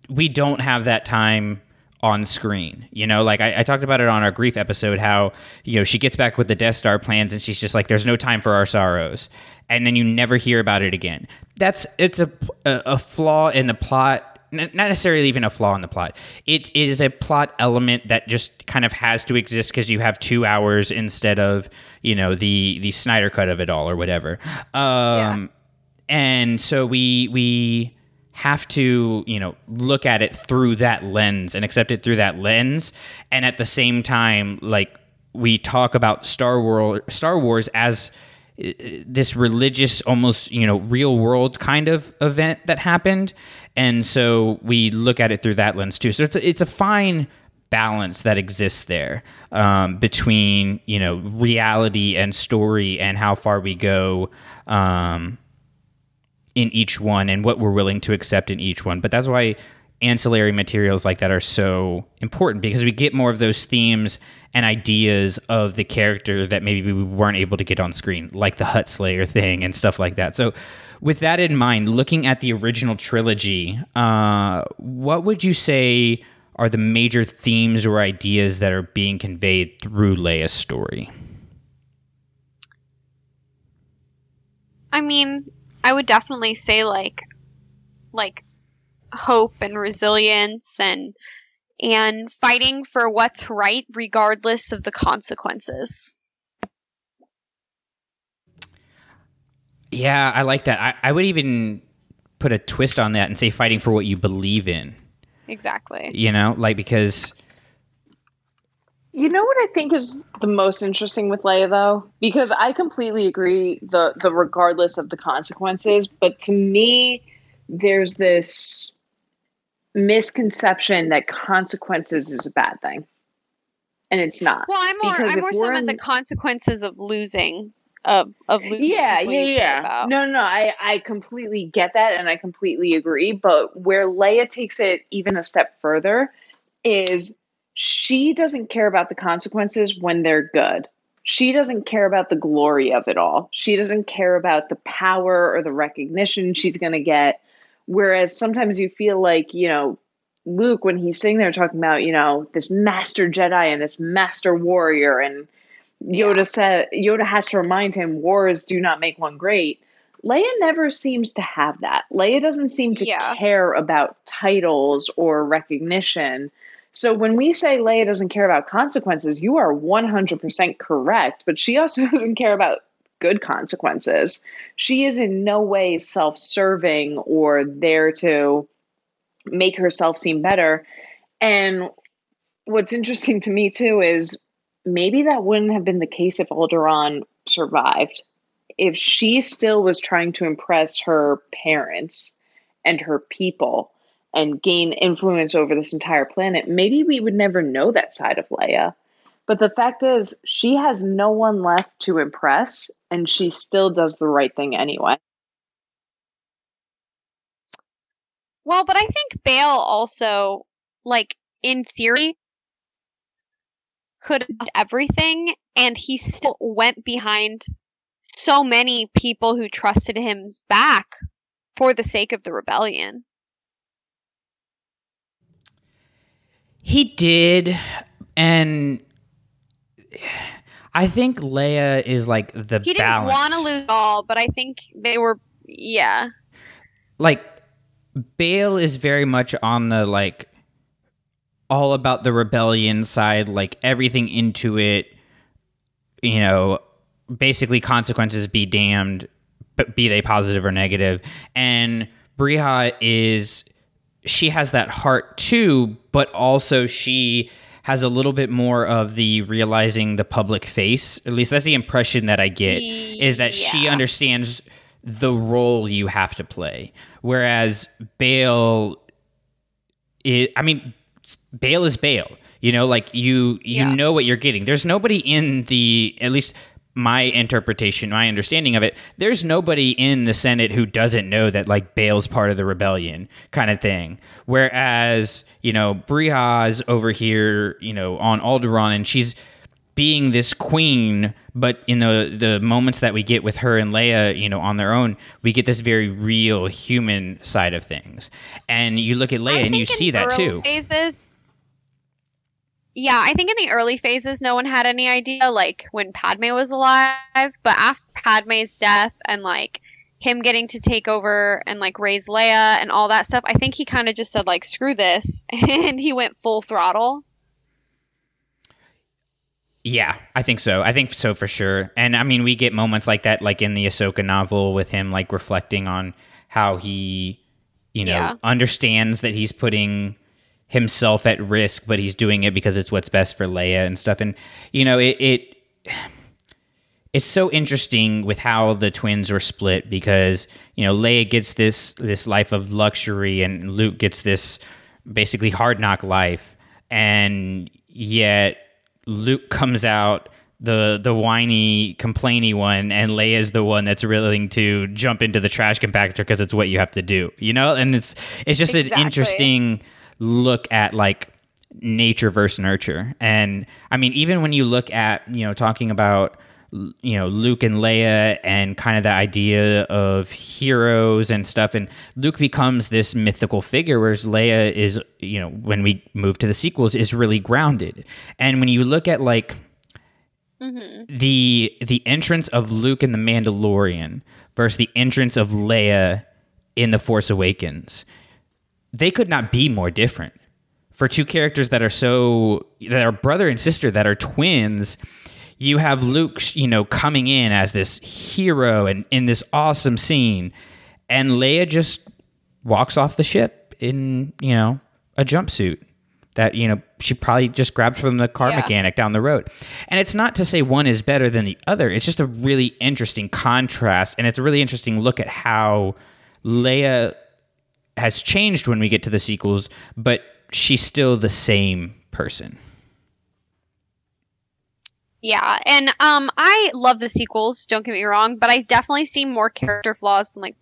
we don't have that time on screen you know? Like I, I talked about it on our grief episode how you know she gets back with the death star plans and she's just like there's no time for our sorrows. And then you never hear about it again. That's it's a a, a flaw in the plot not necessarily even a flaw in the plot. It is a plot element that just kind of has to exist because you have two hours instead of you know the the Snyder cut of it all or whatever. Um, And so we we have to you know look at it through that lens and accept it through that lens, and at the same time like we talk about Star Wars Star Wars as this religious almost you know real world kind of event that happened. And so we look at it through that lens too. So it's a, it's a fine balance that exists there um, between you know reality and story and how far we go um, in each one and what we're willing to accept in each one. But that's why ancillary materials like that are so important because we get more of those themes and ideas of the character that maybe we weren't able to get on screen, like the Hutt Slayer thing and stuff like that. So, with that in mind, looking at the original trilogy, uh, what would you say are the major themes or ideas that are being conveyed through Leia's story? I mean, I would definitely say like like hope and resilience and and fighting for what's right regardless of the consequences. Yeah, I like that. I, I would even put a twist on that and say fighting for what you believe in. Exactly. You know, like because You know what I think is the most interesting with Leia though? Because I completely agree the the regardless of the consequences, but to me there's this misconception that consequences is a bad thing. And it's not. Well, I'm more Because I'm more so about in- the consequences of losing of of losing. yeah yeah yeah no no no I, I completely get that and i completely agree but where leia takes it even a step further is she doesn't care about the consequences when they're good she doesn't care about the glory of it all she doesn't care about the power or the recognition she's going to get whereas sometimes you feel like you know luke when he's sitting there talking about you know this master jedi and this master warrior and Yoda said Yoda has to remind him wars do not make one great. Leia never seems to have that. Leia doesn't seem to care about titles or recognition. So when we say Leia doesn't care about consequences, you are 100% correct, but she also doesn't care about good consequences. She is in no way self-serving or there to make herself seem better. And what's interesting to me too is maybe that wouldn't have been the case if Alderaan survived. If she still was trying to impress her parents and her people and gain influence over this entire planet, maybe we would never know that side of Leia. But the fact is, she has no one left to impress, and she still does the right thing anyway. Well, but I think Bail also, like, in theory, could have everything, and he still went behind so many people who trusted him's back for the sake of the rebellion. He did, and I think Leia is like the He didn't want to lose all, but I think they were, yeah. like Bail is very much on the like all about the rebellion side, like everything into it, you know, basically consequences be damned, but be they positive or negative. And Breha is she has that heart too, but also she has a little bit more of the realizing the public face. At least that's the impression that I get is that she understands the role you have to play. Whereas Bail it, I mean Bail is Bail. You know, like you you know what you're getting. There's nobody in the at least my interpretation, my understanding of it, there's nobody in the Senate who doesn't know that like Bail's part of the rebellion kind of thing. Whereas, you know, Breha's over here, you know, on Alderaan and she's being this queen, but in the the moments that we get with her and Leia, you know, on their own, we get this very real human side of things. And you look at Leia and you see that too. Phases, yeah, I think in the early phases, no one had any idea, like when Padme was alive. But after Padme's death and like him getting to take over and like raise Leia and all that stuff. I think he kind of just said like screw this and he went full throttle. Yeah, I think so. I think so for sure. And I mean, we get moments like that, like in the Ahsoka novel, with him like reflecting on how he, you know, Yeah. understands that he's putting himself at risk, but he's doing it because it's what's best for Leia and stuff. And you know, it, it it's so interesting with how the twins were split because you know Leia gets this this life of luxury and Luke gets this basically hard knock life, and yet Luke comes out the the whiny complainy one and Leia's the one that's willing to jump into the trash compactor because it's what you have to do you know and it's it's just Exactly. an interesting look at like nature versus nurture. And i mean even when you look at you know talking about you know luke and leia and kind of the idea of heroes and stuff and luke becomes this mythical figure whereas leia is you know when we move to the sequels is really grounded. And when you look at like mm-hmm. the the entrance of Luke in the Mandalorian versus the entrance of Leia in the Force Awakens, they could not be more different. For two characters that are so that are brother and sister that are twins, you have Luke, you know, coming in as this hero and in this awesome scene, and Leia just walks off the ship in you know a jumpsuit that you know she probably just grabbed from the car Yeah. mechanic down the road and it's not to say one is better than the other it's just a really interesting contrast and it's a really interesting look at how leia has changed when we get to the sequels but she's still the same person Yeah, and um, I love the sequels. Don't get me wrong, but I definitely see more character flaws than like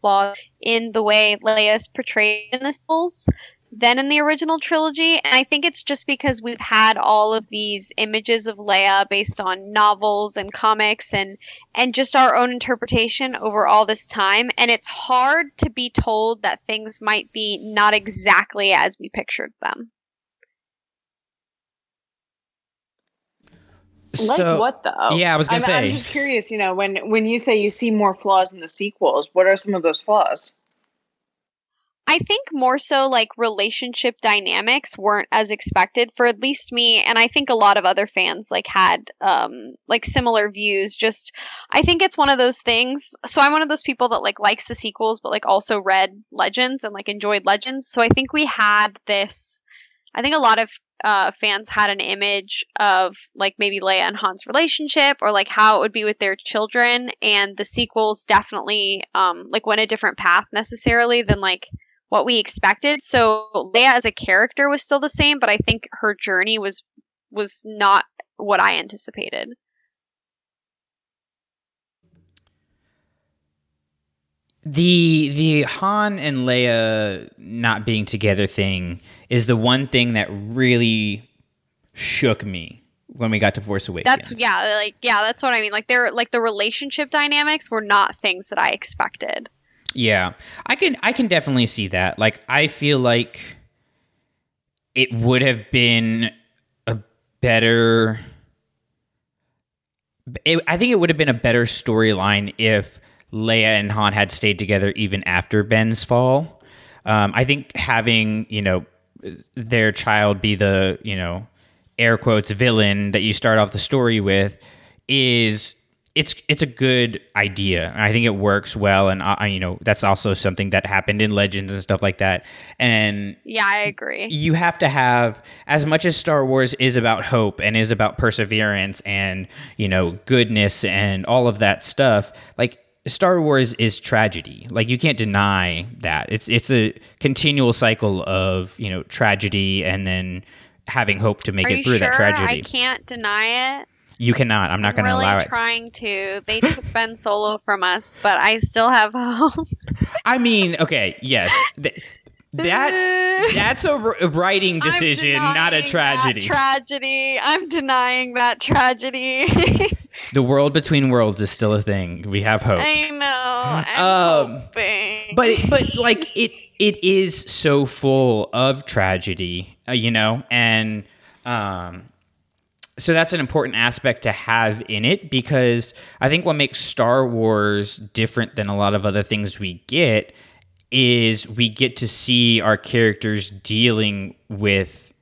flaws in the way Leia is portrayed in the sequels than in the original trilogy. And I think it's just because we've had all of these images of Leia based on novels and comics and and just our own interpretation over all this time. And it's hard to be told that things might be not exactly as we pictured them. Like So- what though? yeah i was gonna I'm, say I'm just curious. You know, when when you say you see more flaws in the sequels, what are some of those flaws? I think more so like relationship dynamics weren't as expected for at least me and I think a lot of other fans like had um like similar views. Just I think it's one of those things. So I'm one of those people that like likes the sequels but like also read Legends and like enjoyed Legends. So I think we had this I think a lot of uh, fans had an image of like maybe Leia and Han's relationship or like how it would be with their children and the sequels definitely um like went a different path necessarily than like what we expected. So Leia as a character was still the same, but I think her journey was was not what I anticipated. the the Han and Leia not being together thing is the one thing that really shook me when we got to Force Awakens. That's yeah, like yeah, that's what I mean. Like they're like the relationship dynamics were not things that I expected. Yeah, I can I can definitely see that. Like I feel like it would have been a better. It, I think it would have been a better storyline if Leia and Han had stayed together even after Ben's fall. Um, I think having you know their child be the you know air quotes villain that you start off the story with is it's it's a good idea. I think it works well, and I, you know that's also something that happened in Legends and stuff like that. And Yeah, I agree. you have to have as much as Star Wars is about hope and is about perseverance and you know goodness and all of that stuff. Like Star Wars is tragedy. Like you can't deny that. It's it's a continual cycle of you know tragedy and then having hope to make Are it through sure? that tragedy. I can't deny it. You cannot. I'm not going to really allow it. trying to. They took Ben Solo from us, but I still have hope. I mean, okay, yes. Th- that that's a writing decision, not a tragedy. tragedy. I'm denying that tragedy. the world between worlds is still a thing. We have hope. I know. I'm Um, hoping. but but like it it is so full of tragedy, uh, you know, and um so that's an important aspect to have in it because I think what makes Star Wars different than a lot of other things we get is we get to see our characters dealing with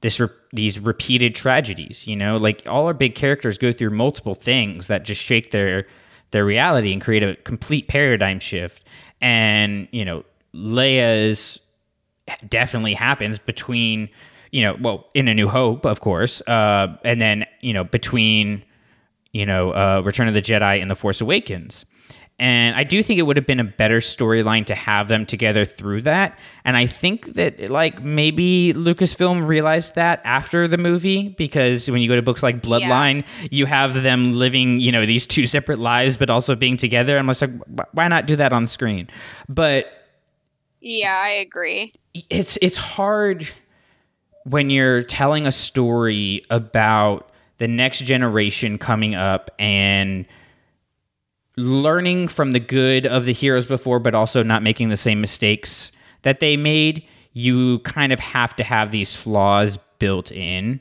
this re- these repeated tragedies you know? Like all our big characters go through multiple things that just shake their their reality and create a complete paradigm shift. And you know Leia's definitely happens between you know well in a new hope of course uh and then you know between you know uh return of the jedi and the force awakens and I do think it would have been a better storyline to have them together through that. And I think that like maybe Lucasfilm realized that after the movie because when you go to books like Bloodline, yeah. you have them living, you know, these two separate lives but also being together. I'm just like why not do that on screen? But Yeah, I agree. It's it's hard when you're telling a story about the next generation coming up and learning from the good of the heroes before, but also not making the same mistakes that they made, you kind of have to have these flaws built in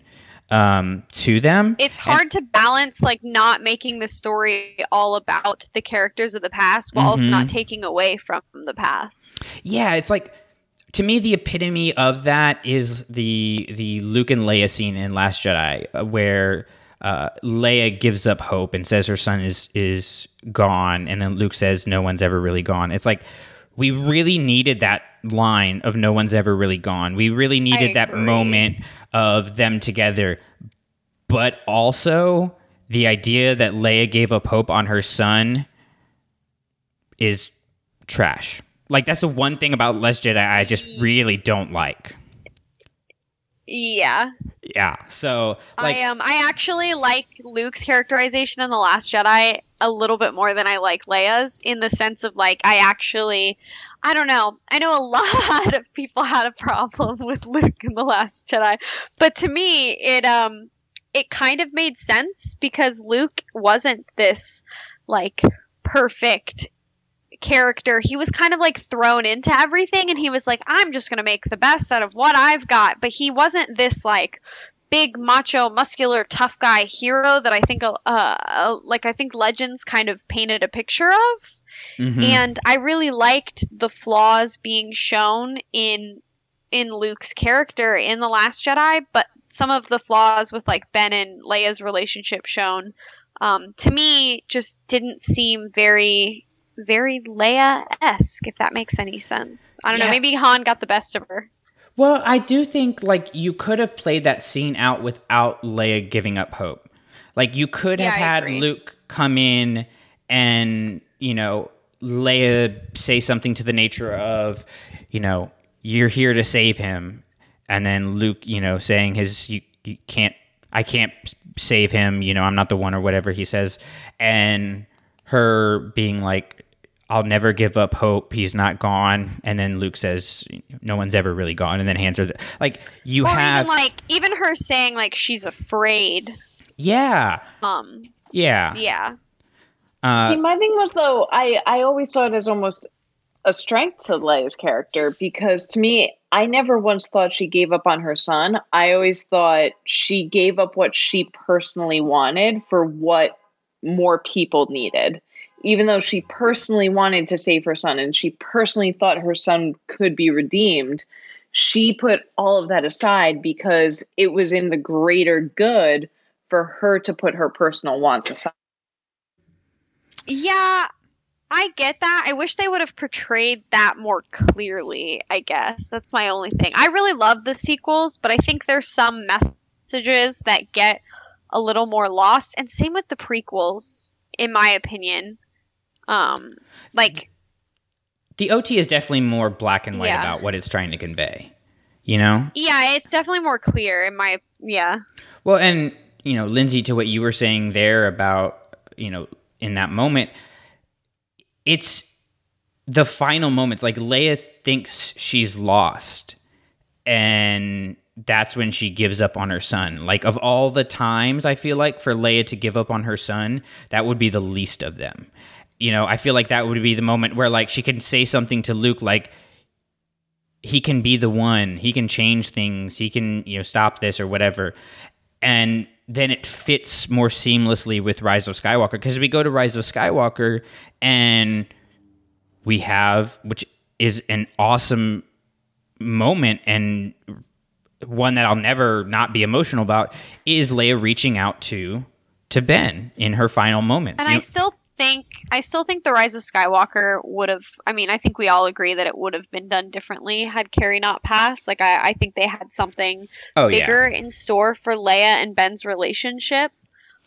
um, to them. It's hard and- to balance like not making the story all about the characters of the past while mm-hmm. also not taking away from the past. Yeah, it's like to me the epitome of that is the the Luke and Leia scene in Last Jedi uh, where uh, Leia gives up hope and says her son is is gone, and then Luke says no one's ever really gone. It's like we really needed that line of no one's ever really gone. We really needed that moment of them together, but also the idea that Leia gave up hope on her son is trash. Like that's the one thing about Last Jedi I just really don't like. Yeah. Yeah. So like, I um I actually like Luke's characterization in The Last Jedi a little bit more than I like Leia's in the sense of like I actually I don't know. I know a lot of people had a problem with Luke in The Last Jedi, but to me it um it kind of made sense because Luke wasn't this like perfect character, he was kind of like thrown into everything and he was like, I'm just going to make the best out of what I've got. But he wasn't this like big macho muscular tough guy hero that I think uh, like I think Legends kind of painted a picture of. Mm-hmm. And I really liked the flaws being shown in in Luke's character in The Last Jedi, but some of the flaws with like Ben and Leia's relationship shown um, to me just didn't seem very very Leia esque, if that makes any sense. I don't yeah. know. Maybe Han got the best of her. Well, I do think like you could have played that scene out without Leia giving up hope. Like you could have yeah, had Luke come in and you know Leia say something to the nature of, you know, you're here to save him, and then Luke, you know, saying his you, you can't I can't save him, you know, I'm not the one or whatever he says, and her being like I'll never give up hope. He's not gone. And then Luke says, "No one's ever really gone." And then hands her the, like you or have even like even her saying like she's afraid. Yeah. Um. Yeah. Yeah. Uh, See, my thing was though, I I always saw it as almost a strength to Leia's character because to me, I never once thought she gave up on her son. I always thought she gave up what she personally wanted for what more people needed even though she personally wanted to save her son and she personally thought her son could be redeemed, she put all of that aside because it was in the greater good for her to put her personal wants aside. Yeah, I get that. I wish they would have portrayed that more clearly, I guess. That's my only thing. I really love the sequels, but I think there's some messages that get a little more lost. And same with the prequels, in my opinion. Um, like the OT is definitely more black and white yeah. about what it's trying to convey. You know? Yeah, it's definitely more clear in my yeah. Well, and you know, Lindsay, to what you were saying there about you know in that moment, it's the final moments. Like Leia thinks she's lost, and that's when she gives up on her son. Like of all the times I feel like for Leia to give up on her son, that would be the least of them you know, I feel like that would be the moment where like she can say something to Luke like he can be the one, he can change things, he can, you know, stop this or whatever. And then it fits more seamlessly with Rise of Skywalker because we go to Rise of Skywalker and we have which is an awesome moment and one that I'll never not be emotional about is Leia reaching out to to Ben in her final moments. And You I know- still think I still think the Rise of Skywalker would have. I mean, I think we all agree that it would have been done differently had Carrie not passed. Like, I, I think they had something Oh, yeah. bigger in store for Leia and Ben's relationship.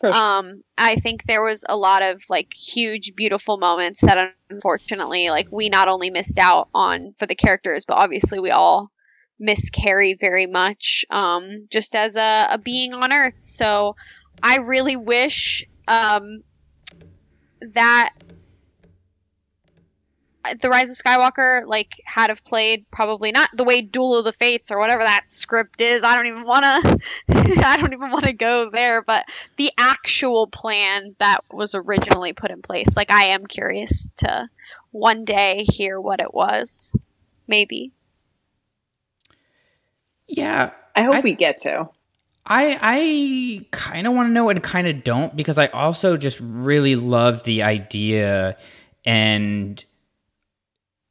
Um, I think there was a lot of like huge, beautiful moments that unfortunately, like we not only missed out on for the characters, but obviously we all miss Carrie very much, um, just as a, a being on Earth. So I really wish um, that the Rise of Skywalker like had have played probably not the way Duel of the Fates or whatever that script is. I don't even want to. I don't even want to go there. But the actual plan that was originally put in place, like I am curious to one day hear what it was. Maybe. Yeah. I hope we get to. I I kind of want to know and kind of don't because I also just really love the idea and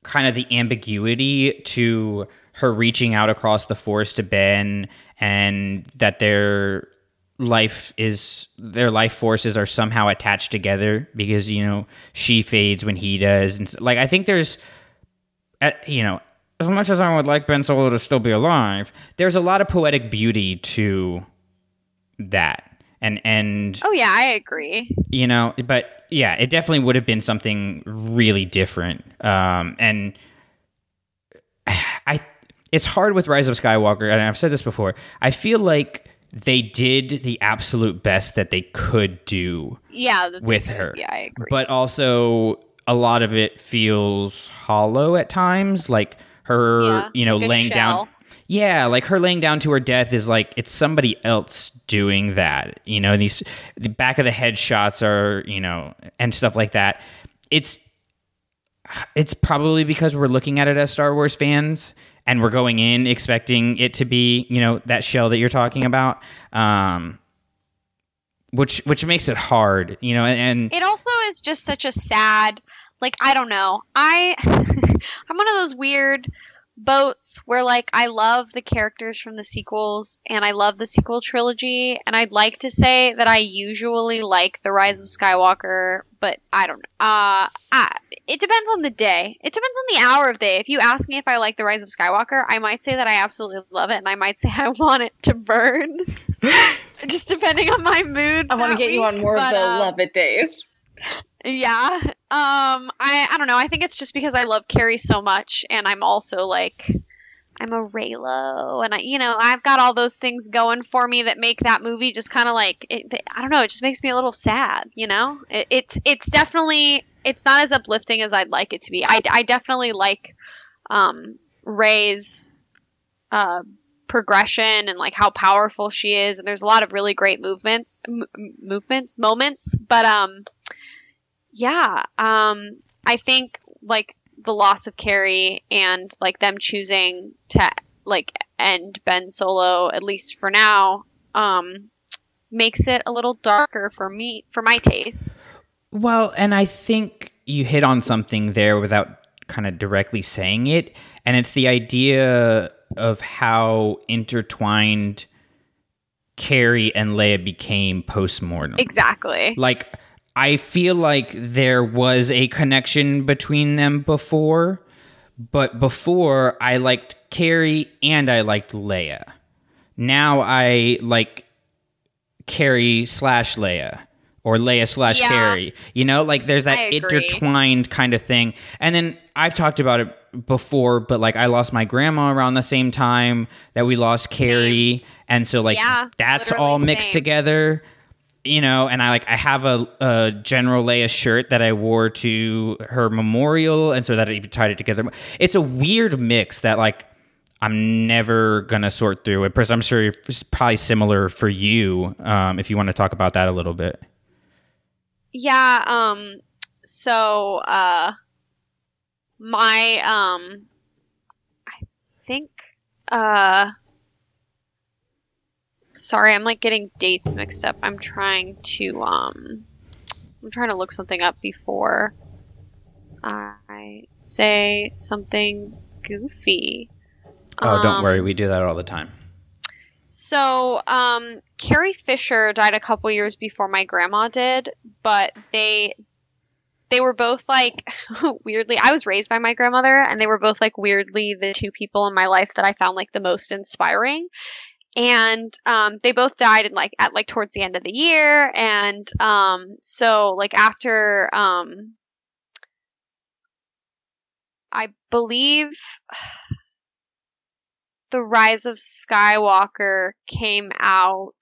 kind of the ambiguity to her reaching out across the forest to Ben and that their life is their life forces are somehow attached together because you know she fades when he does. And s- like I think there's you know as much as I would like Ben Solo to still be alive, there's a lot of poetic beauty to that. And and Oh yeah, I agree. you know, but yeah, it definitely would have been something really different. Um and I it's hard with Rise of Skywalker and I've said this before. I feel like they did the absolute best that they could do Yeah. with her. Yeah, I agree. But also a lot of it feels hollow at times, like her, Yeah, you know, like laying down. Yeah, like her laying down to her death is like it's somebody else doing that. You know, these the back of the head shots are, you know, and stuff like that. It's it's probably because we're looking at it as Star Wars fans and we're going in expecting it to be, you know, that shell that you're talking about. Um which which makes it hard, you know, and, and It also is just such a sad, like I don't know. I I'm one of those weird boats where like I love the characters from the sequels and I love the sequel trilogy and I'd like to say that I usually like The Rise of Skywalker, but I don't uh I, it depends on the day. It depends on the hour of day. If you ask me if I like The Rise of Skywalker, I might say that I absolutely love it and I might say I want it to burn. just depending on my mood. I want to get you on week, more of the um, love it days. Yeah. Um I I don't know. I think it's just because I love Carrie so much and I'm also like I'm a Reylo and I you know, I've got all those things going for me that make that movie just kind of like it, I don't know, it just makes me a little sad, you know? It, it's it's definitely it's not as uplifting as I'd like it to be. I I definitely like um Rey's uh progression and like how powerful she is and there's a lot of really great movements m- movements moments but um yeah um i think like the loss of carrie and like them choosing to like end ben solo at least for now um makes it a little darker for me for my taste Well, and I think you hit on something there without kind of directly saying it, and it's the idea of how intertwined Carrie and Leia became post-mortem. exactly Like I feel like there was a connection between them before, but before I liked Carrie and I liked Leia. Now I like Carrie slash Leia or Leia slash Yeah. Carrie. You know, like there's that intertwined kind of thing. And then I've talked about it before, but like I lost my grandma around the same time that we lost Carrie. And so like Yeah, that's all mixed same. together. You know, and I like I have a, a General Leia shirt that I wore to her memorial, and so that I even tied it together. It's a weird mix that like I'm never gonna sort through it. I'm sure it's probably similar for you. Um, if you want to talk about that a little bit. Yeah, um so uh my um I think uh sorry, I'm like getting dates mixed up. I'm trying to um I'm trying to look something up before I say something goofy. Oh, don't Um, worry, we do that all the time. So, um, Carrie Fisher died a couple years before my grandma did, but they they were both like weirdly. I was raised by my grandmother, and they were both like weirdly the two people in my life that I found like the most inspiring. And um, they both died in like at like towards the end of the year, and um, so like after um, I believe the Rise of Skywalker came out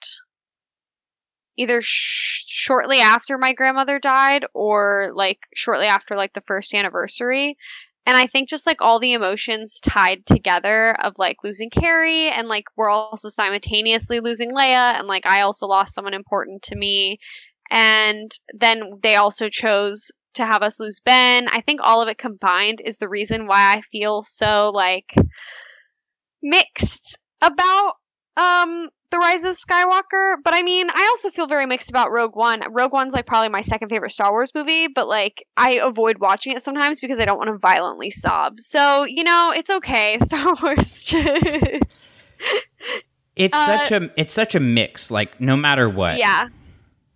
either sh- shortly after my grandmother died or like shortly after like the first anniversary. And I think just like all the emotions tied together of like losing Carrie and like we're also simultaneously losing Leia and like I also lost someone important to me. And then they also chose to have us lose Ben. I think all of it combined is the reason why I feel so like mixed about um the rise of skywalker but i mean i also feel very mixed about rogue one rogue one's like probably my second favorite star wars movie but like i avoid watching it sometimes because i don't want to violently sob so you know it's okay star wars just It's Uh, such a it's such a mix. Like no matter what. yeah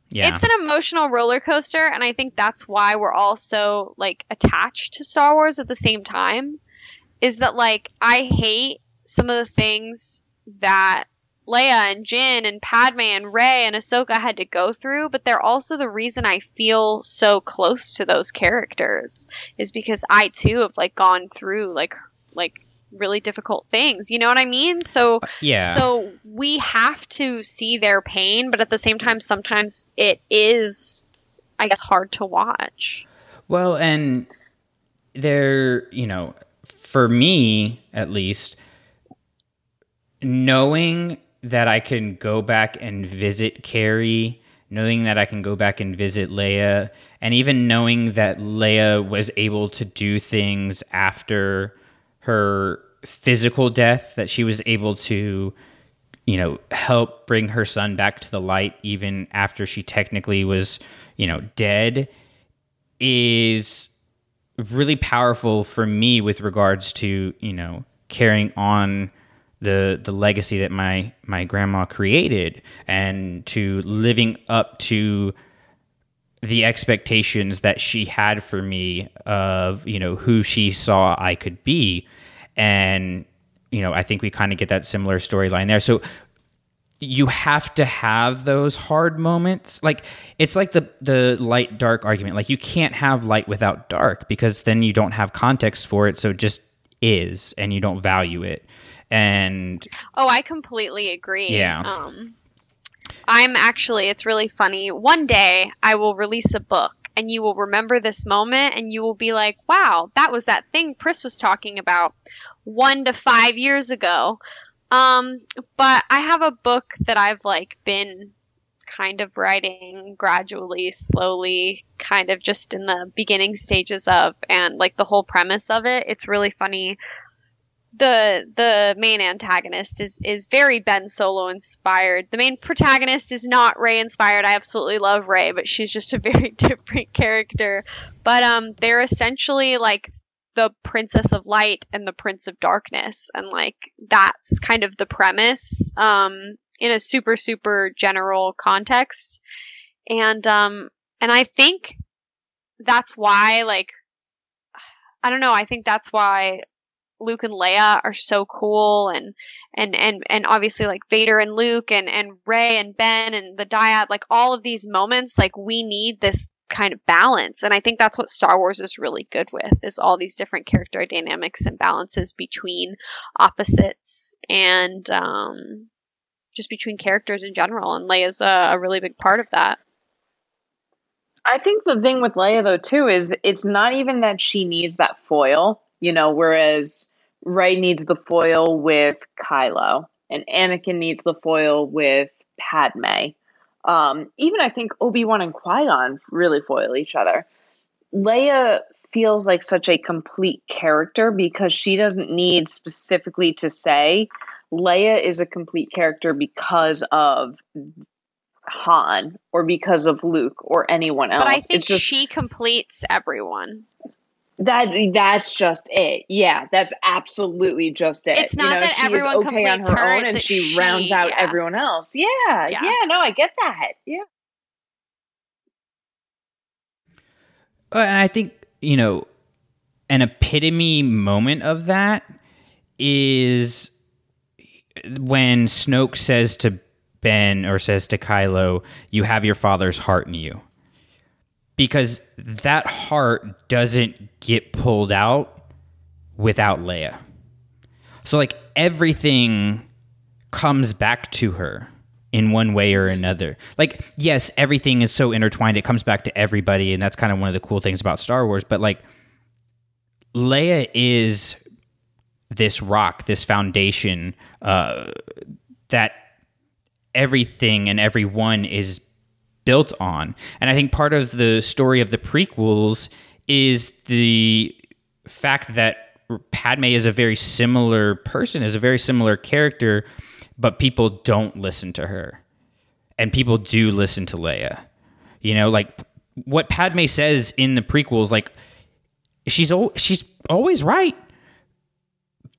Yeah. It's an emotional roller coaster, and I think that's why we're all so like attached to Star Wars at the same time. Is that like I hate some of the things that Leia and Jyn and Padme and Rey and Ahsoka had to go through, but they're also the reason I feel so close to those characters is because I too have like gone through like like really difficult things. You know what I mean? So uh, yeah. so we have to see their pain, but at the same time, sometimes it is, I guess, hard to watch. Well, and there, you know, for me at least, knowing that I can go back and visit Carrie, knowing that I can go back and visit Leia, and even knowing that Leia was able to do things after her physical death, that she was able to, you know, help bring her son back to the light even after she technically was, you know, dead, is really powerful for me with regards to, you know, carrying on the the legacy that my my grandma created and to living up to the expectations that she had for me of you know who she saw I could be. And you know I think we kind of get that similar storyline there. So you have to have those hard moments. Like it's like the the light dark argument. Like you can't have light without dark because then you don't have context for it so it just is and you don't value it and Oh, I completely agree. Yeah. Um, I'm actually, it's really funny. One day I will release a book and you will remember this moment and you will be like, wow, that was that thing chris was talking about one to five years ago. Um, but I have a book that I've like been kind of writing gradually, slowly, kind of just in the beginning stages of, and like the whole premise of it. It's really funny the the main antagonist is is very Ben Solo inspired. The main protagonist is not Rey inspired. I absolutely love Rey, but she's just a very different character. But um they're essentially like the Princess of Light and the Prince of Darkness and like that's kind of the premise um in a super super general context. And um and I think that's why like I don't know, I think that's why Luke and Leia are so cool and and and and obviously like Vader and Luke and and Rey and Ben and the dyad like all of these moments like we need this kind of balance and I think that's what Star Wars is really good with is all these different character dynamics and balances between opposites and um just between characters in general and Leia's a, a really big part of that. I think the thing with Leia though too is it's not even that she needs that foil, you know, whereas Rey needs the foil with Kylo and Anakin needs the foil with Padme. Um, even I think Obi Wan and Qui Gon really foil each other. Leia feels like such a complete character because she doesn't need specifically to say Leia is a complete character because of Han or because of Luke or anyone else. But I think just she completes everyone. That that's just it. Yeah, that's absolutely just it. It's not you know, that she everyone is okay on her her, own and that she, she- rounds out yeah. everyone else. Yeah, yeah, Yeah. no, I get that. Yeah. Uh, and I think you know an epitome moment of that is when Snoke says to Ben or says to Kylo, "You have your father's heart in you," because that heart doesn't get pulled out without Leia. So like everything comes back to her in one way or another. Like yes, everything is so intertwined it comes back to everybody and that's kind of one of the cool things about Star Wars, but like Leia is this rock, this foundation uh, that everything and everyone is built on. And I think part of the story of the prequels is the fact that Padme is a very similar person, is a very similar character, but people don't listen to her. And people do listen to Leia. You know, like what Padme says in the prequels, like she's she's always right.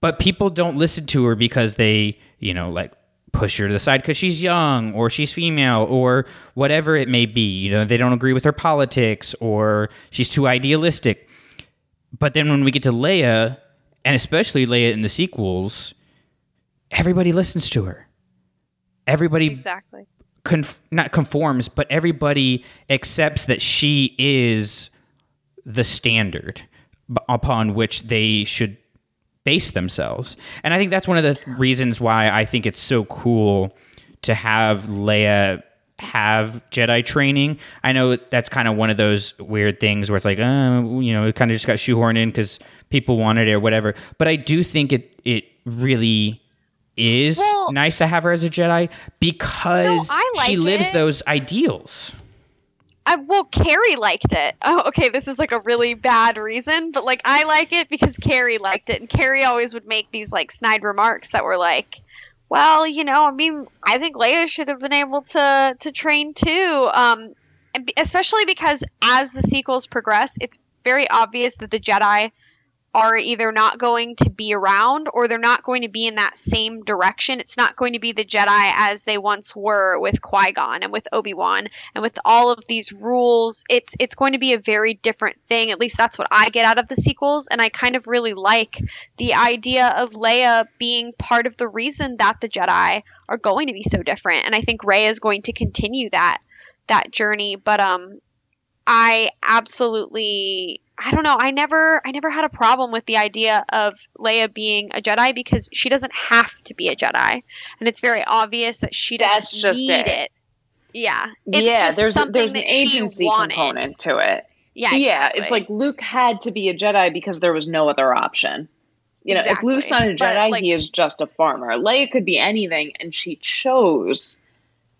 But people don't listen to her because they, you know, like push her to the side because she's young or she's female or whatever it may be. You know, they don't agree with her politics or she's too idealistic. But then when we get to Leia, and especially Leia in the sequels, everybody listens to her. Everybody Exactly. conf- not conforms, but everybody accepts that she is the standard upon which they should base themselves. And I think that's one of the reasons why I think it's so cool to have Leia have Jedi training. I know that's kind of one of those weird things where it's like, uh, you know, it kind of just got shoehorned in because people wanted it or whatever. But I do think it it really is Well- nice to have her as a Jedi because I she lives it. those ideals. I well, Carrie liked it. Oh, okay. This is like a really bad reason, but like I like it because Carrie liked it, and Carrie always would make these like snide remarks that were like, "Well, you know, I mean, I think Leia should have been able to to train too." Um, especially because as the sequels progress, it's very obvious that the Jedi are either not going to be around or they're not going to be in that same direction. It's not going to be the Jedi as they once were with Qui-Gon and with Obi-Wan and with all of these rules. It's it's going to be a very different thing. At least that's what I get out of the sequels and I kind of really like the idea of Leia being part of the reason that the Jedi are going to be so different. And I think Rey is going to continue that that journey, but um I absolutely I don't know. I never I never had a problem with the idea of Leia being a Jedi because she doesn't have to be a Jedi. And it's very obvious that she doesn't That's just need it. it. Yeah. It's yeah, just there's something there's an agency wanted. component to it. Yeah, yeah. It's like Luke had to be a Jedi because there was no other option. You know, Exactly. if Luke's not a But, Jedi, like- he is just a farmer. Leia could be anything, and she chose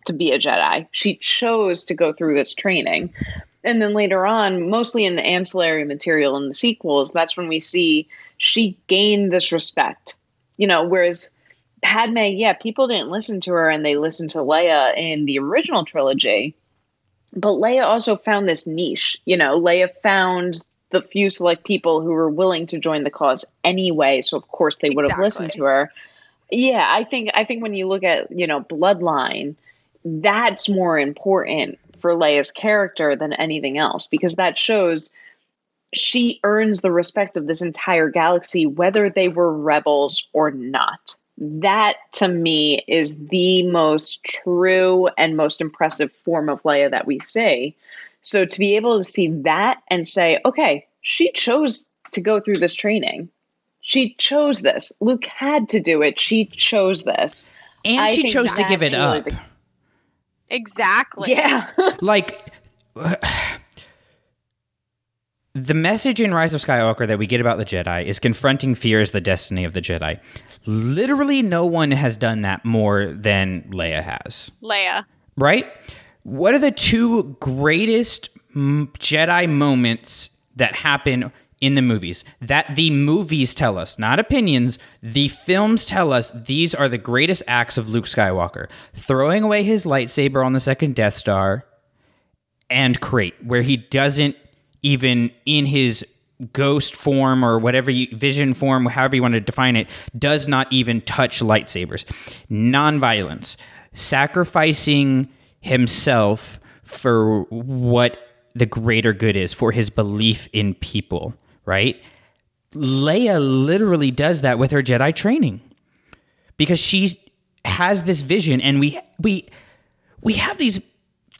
to be a Jedi. She chose to go through this training. And then later on, mostly in the ancillary material in the sequels, that's when we see she gained this respect. You know, whereas Padme, yeah, people didn't listen to her and they listened to Leia in the original trilogy. But Leia also found this niche. You know, Leia found the few select people who were willing to join the cause anyway. So of course they would have listened to her. Yeah, I think I think when you look at you know Bloodline, that's more important for Leia's character than anything else because that shows she earns the respect of this entire galaxy, whether they were rebels or not. That to me is the most true and most impressive form of Leia that we see. So to be able to see that and say, okay, she chose to go through this training. She chose this. Luke had to do it. She chose this. And I she chose to give it up. the- Exactly. yeah. like the message in Rise of Skywalker that we get about the Jedi is confronting fear is the destiny of the Jedi. Literally, no one has done that more than Leia has. Leia. Right? What are the two greatest Jedi moments that happen in the movies that the movies tell us, not opinions, the films tell us these are the greatest acts of Luke Skywalker. Throwing away his lightsaber on the second Death Star and Crait, where he doesn't even in his ghost form or whatever you, vision form, however you want to define it, does not even touch lightsabers. Nonviolence, sacrificing himself for what the greater good is, for his belief in people, right? Leia literally does that with her Jedi training because she has this vision, and we we we have these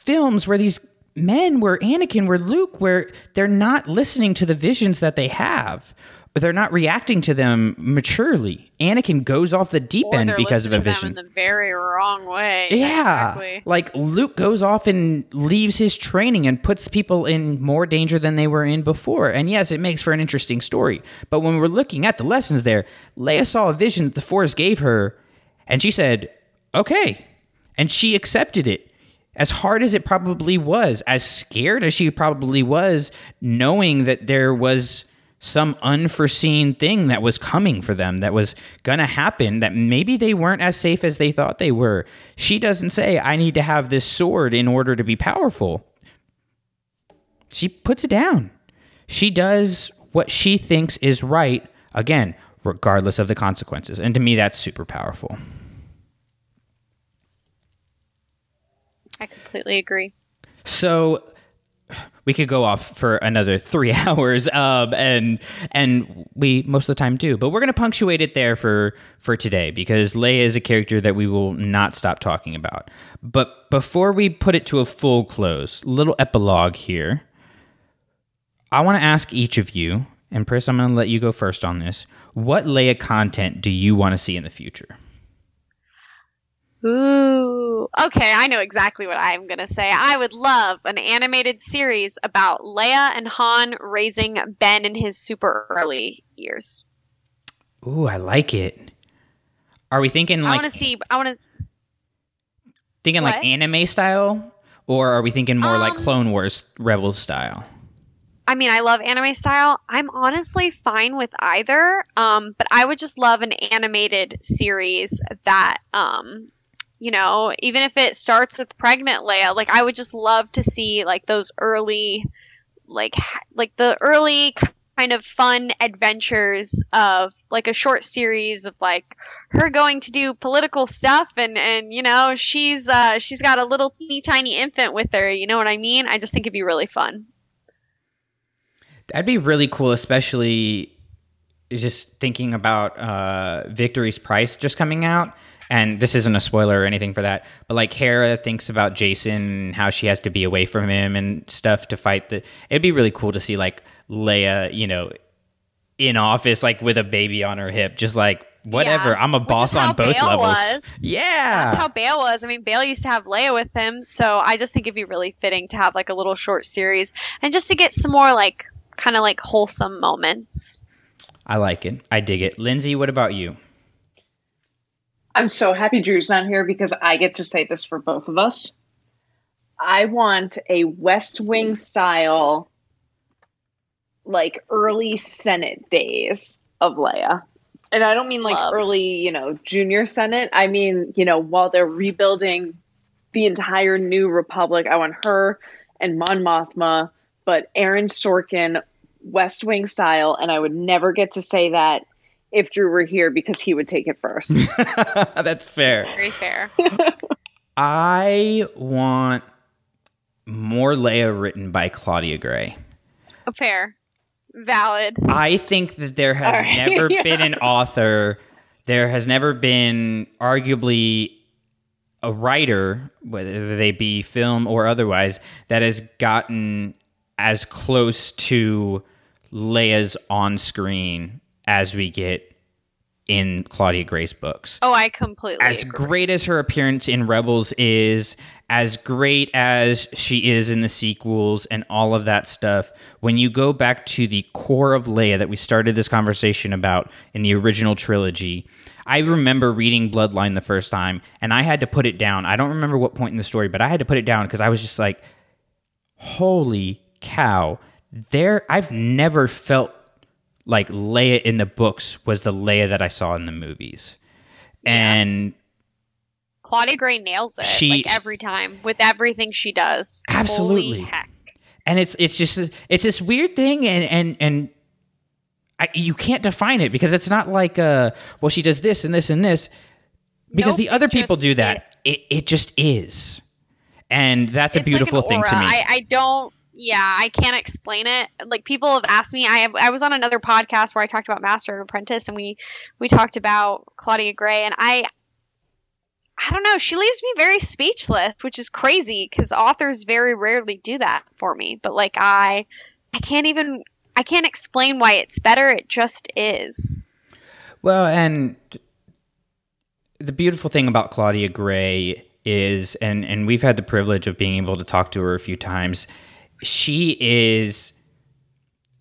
films where these men where Anakin, where Luke, where they're not listening to the visions that they have. But they're not reacting to them maturely. Anakin goes off the deep Or end because of a vision. them in the very wrong way. Yeah. Exactly. Like Luke goes off and leaves his training and puts people in more danger than they were in before. And yes, it makes for an interesting story. But when we're looking at the lessons there, Leia saw a vision that the Force gave her and she said, okay. And she accepted it. As hard as it probably was, as scared as she probably was, knowing that there was some unforeseen thing that was coming for them that was going to happen that maybe they weren't as safe as they thought they were. She doesn't say, I need to have this sword in order to be powerful. She puts it down. She does what she thinks is right, again, regardless of the consequences. And to me, that's super powerful. I completely agree. So we could go off for another three hours, um, and and we most of the time do. But we're going to punctuate it there for for today because Leia is a character that we will not stop talking about. But before we put it to a full close, little epilogue here. I want to ask each of you, and Pris, I'm going to let you go first on this. What Leia content do you want to see in the future? Ooh. Okay, I know exactly what I'm going to say. I would love an animated series about Leia and Han raising Ben in his super early years. Ooh, I like it. Are we thinking like I want to see I want to thinking like anime style, or are we thinking more like Um, Clone Wars Rebel style? I mean, I love anime style. I'm honestly fine with either. Um, but I would just love an animated series that um you know, even if it starts with pregnant Leia, like I would just love to see like those early like like the early kind of fun adventures of like a short series of like her going to do political stuff and and you know she's uh she's got a little teeny tiny infant with her you know what i mean i just think it'd be really fun That'd be really cool, especially just thinking about uh, Victory's Price just coming out. And this isn't a spoiler or anything for that, but like Hera thinks about Jacen and how she has to be away from him and stuff to fight the. It'd be really cool to see like Leia, you know, in office, like with a baby on her hip, just like whatever. Yeah, I'm a boss on both Bail levels. was. Yeah, That's how Bail was. I mean, Bail used to have Leia with him, so I just think it'd be really fitting to have like a little short series and just to get some more like kind of like wholesome moments. I like it. I dig it. Lindsay, what about you? I'm so happy Drew's not here because I get to say this for both of us. I want a West Wing style, like early Senate days of Leia. And I don't mean like Love. early, you know, junior Senate. I mean, you know, while they're rebuilding the entire new republic, I want her and Mon Mothma, but Aaron Sorkin, West Wing style. And I would never get to say that if Drew were here because he would take it first. That's fair. Very fair. I want more Leia written by Claudia Gray. Oh, fair. Valid. I think that there has All right. never Yeah. been an author, there has never been arguably a writer, whether they be film or otherwise, that has gotten as close to Leia's on screen as we get in Claudia Gray's books Oh, I completely as agree. great as her appearance in Rebels is, as great as she is in the sequels and all of that stuff, when you go back to the core of Leia that we started this conversation about in the original trilogy, I remember reading Bloodline the first time and I had to put it down. I don't remember what point in the story, but I had to put it down because I was just like, holy cow. There I've never felt like Leia in the books was the Leia that I saw in the movies. And Claudia Gray nails it She- like every time with everything she does. Absolutely. And it's it's just it's this weird thing and and and I, you can't define it because it's not like uh well she does this and this and this because Nope, the other people do that it, it just is and that's a It's like beautiful thing to me I, I don't. Yeah, I can't explain it. Like people have asked me. I have, I was on another podcast where I talked about Master and Apprentice, and we we talked about Claudia Gray, and I. I don't know. She leaves me very speechless, which is crazy because authors very rarely do that for me. But like I, I can't even. I can't explain why it's better. It just is. Well, and the beautiful thing about Claudia Gray is, and and we've had the privilege of being able to talk to her a few times. She is,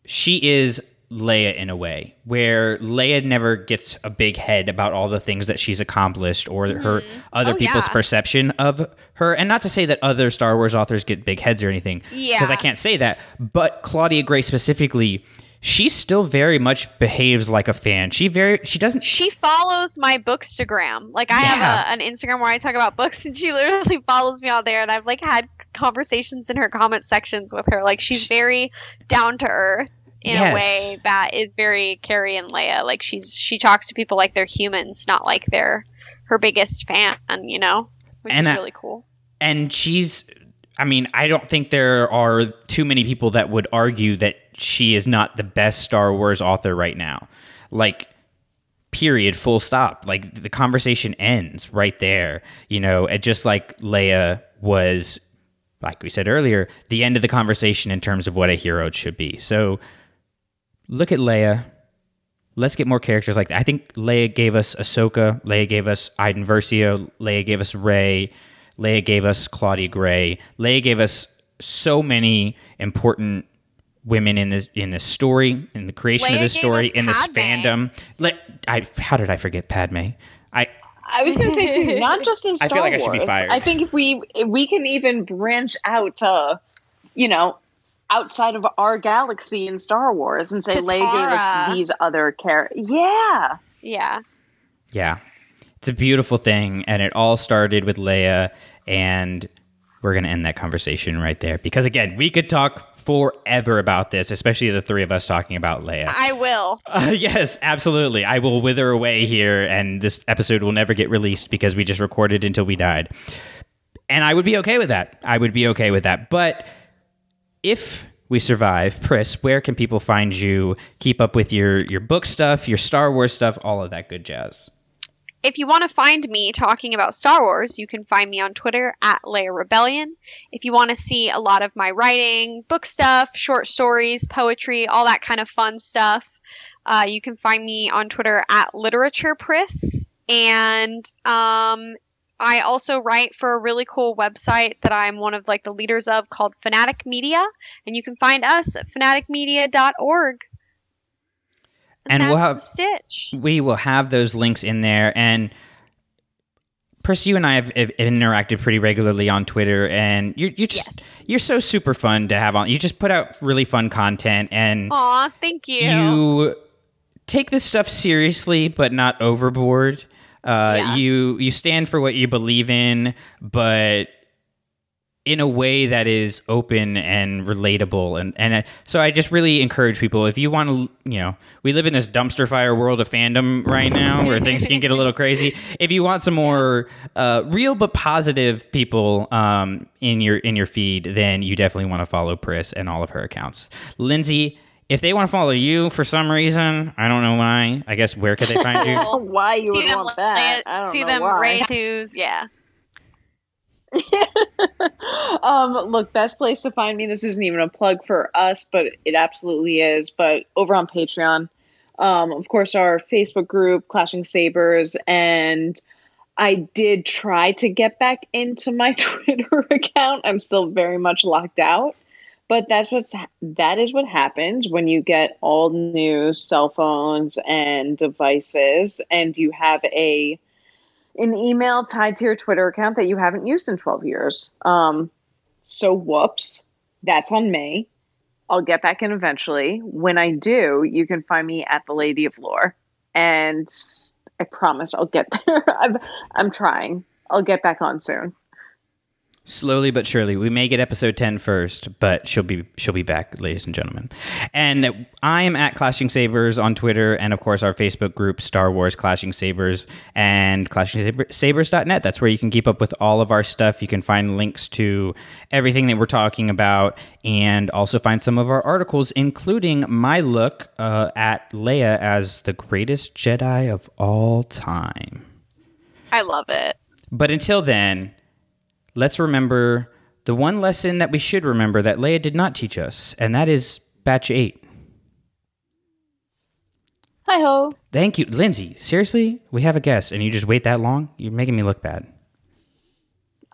she is Leia in a way, where Leia never gets a big head about all the things that she's accomplished or her mm-hmm. oh, other Oh, people's yeah. perception of her. And not to say that other Star Wars authors get big heads or anything, Yeah. because I can't say that. But Claudia Gray specifically. She still very much behaves like a fan. She very she doesn't She follows my bookstagram. Like I Yeah. have a, an Instagram where I talk about books, and she literally follows me on there. And I've like had conversations in her comment sections with her. Like she's very down to earth in Yes. a way that is very Carrie and Leia. Like she's she talks to people like they're humans, not like they're her biggest fan. You know, which And is I- really cool. and she's i mean i don't think there are too many people that would argue that she is not the best star wars author right now. Like period full stop. Like the conversation ends right there you know it just like leia was like we said earlier the end of the conversation in terms of what a hero should be. So look at leia. Let's get more characters like that. I think Leia gave us Ahsoka, Leia gave us Iden Versio, Leia gave us Rey, Leia gave us Claudia Gray, Leia gave us so many important women in this in this story, in the creation of Leia this story, in this fandom. Let I how did I forget Padme? I I was going to say too, not just in Star I Star feel like I Wars. should be fired. I think if we if we can even branch out to, you know, outside of our galaxy in Star Wars and say Leia gave us these other characters. Yeah, Yeah. Yeah. It's a beautiful thing. And it all started with Leia. And we're going to end that conversation right there. Because again, we could talk forever about this, especially the three of us talking about Leia. I will. Uh, yes, absolutely. I will wither away here, and this episode will never get released because we just recorded until we died. And I would be okay with that. I would be okay with that. But if we survive, Pris, where can people find you? Keep up with your your book stuff, your Star Wars stuff, all of that good jazz. If you want to find me talking about Star Wars, you can find me on Twitter at Leia Rebellion. If you want to see a lot of my writing, book stuff, short stories, poetry, all that kind of fun stuff, uh, you can find me on Twitter at Literature Priss. And um, I also write for a really cool website that I'm one of like the leaders of called Fanatic Media, and you can find us at fanaticmedia.org. And we'll have Stitch. we will have those links in there and Pris, you and I have, have interacted pretty regularly on Twitter, and you're you're just you're so super fun to have on. You just put out really fun content, and Aw, thank you. you take this stuff seriously, but not overboard. Uh, Yeah. You you stand for what you believe in, but in a way that is open and relatable and and uh, so I just really encourage people if you want to you know we live in this dumpster fire world of fandom right now where things can get a little crazy if you want some more uh, real but positive people um, in your in your feed then you definitely want to follow Pris and all of her accounts Lindsay if they want to follow you for some reason I don't know why I guess where could they find you why you see would them, want that? I don't see know them why. raise twos, yeah. um, look, best place to find me. This isn't even a plug for us, but it absolutely is. But over on Patreon, um, of course, our Facebook group, Clashing Sabers, and I did try to get back into my Twitter account. I'm still very much locked out. But that's what's that is what happens when you get all new cell phones and devices, and you have a an email tied to your Twitter account that you haven't used in 12 years. Um, so whoops, that's on me. I'll get back in eventually. When I do, you can find me at the Lady of Lore. And I promise I'll get there. I'm, I'm trying. I'll get back on soon. Slowly but surely, we may get episode 10 first, but she'll be she'll be back, ladies and gentlemen. And I am at Clashing Sabers on Twitter, and of course our Facebook group, Star Wars Clashing Sabers, and ClashingSabers.net. That's where you can keep up with all of our stuff. You can find links to everything that we're talking about, and also find some of our articles, including my look uh, at Leia as the greatest Jedi of all time. I love it. But until then let's remember the one lesson that we should remember that Leia did not teach us, and that is batch eight. Hi ho. Thank you, Lindsay. Seriously, we have a guest, and you just wait that long? You're making me look bad.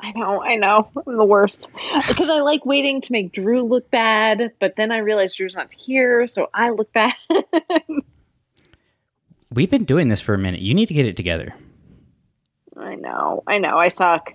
I know, I know. I'm the worst. Because I like waiting to make Drew look bad, but then I realize Drew's not here, so I look bad. We've been doing this for a minute. You need to get it together. I know, I know. I suck.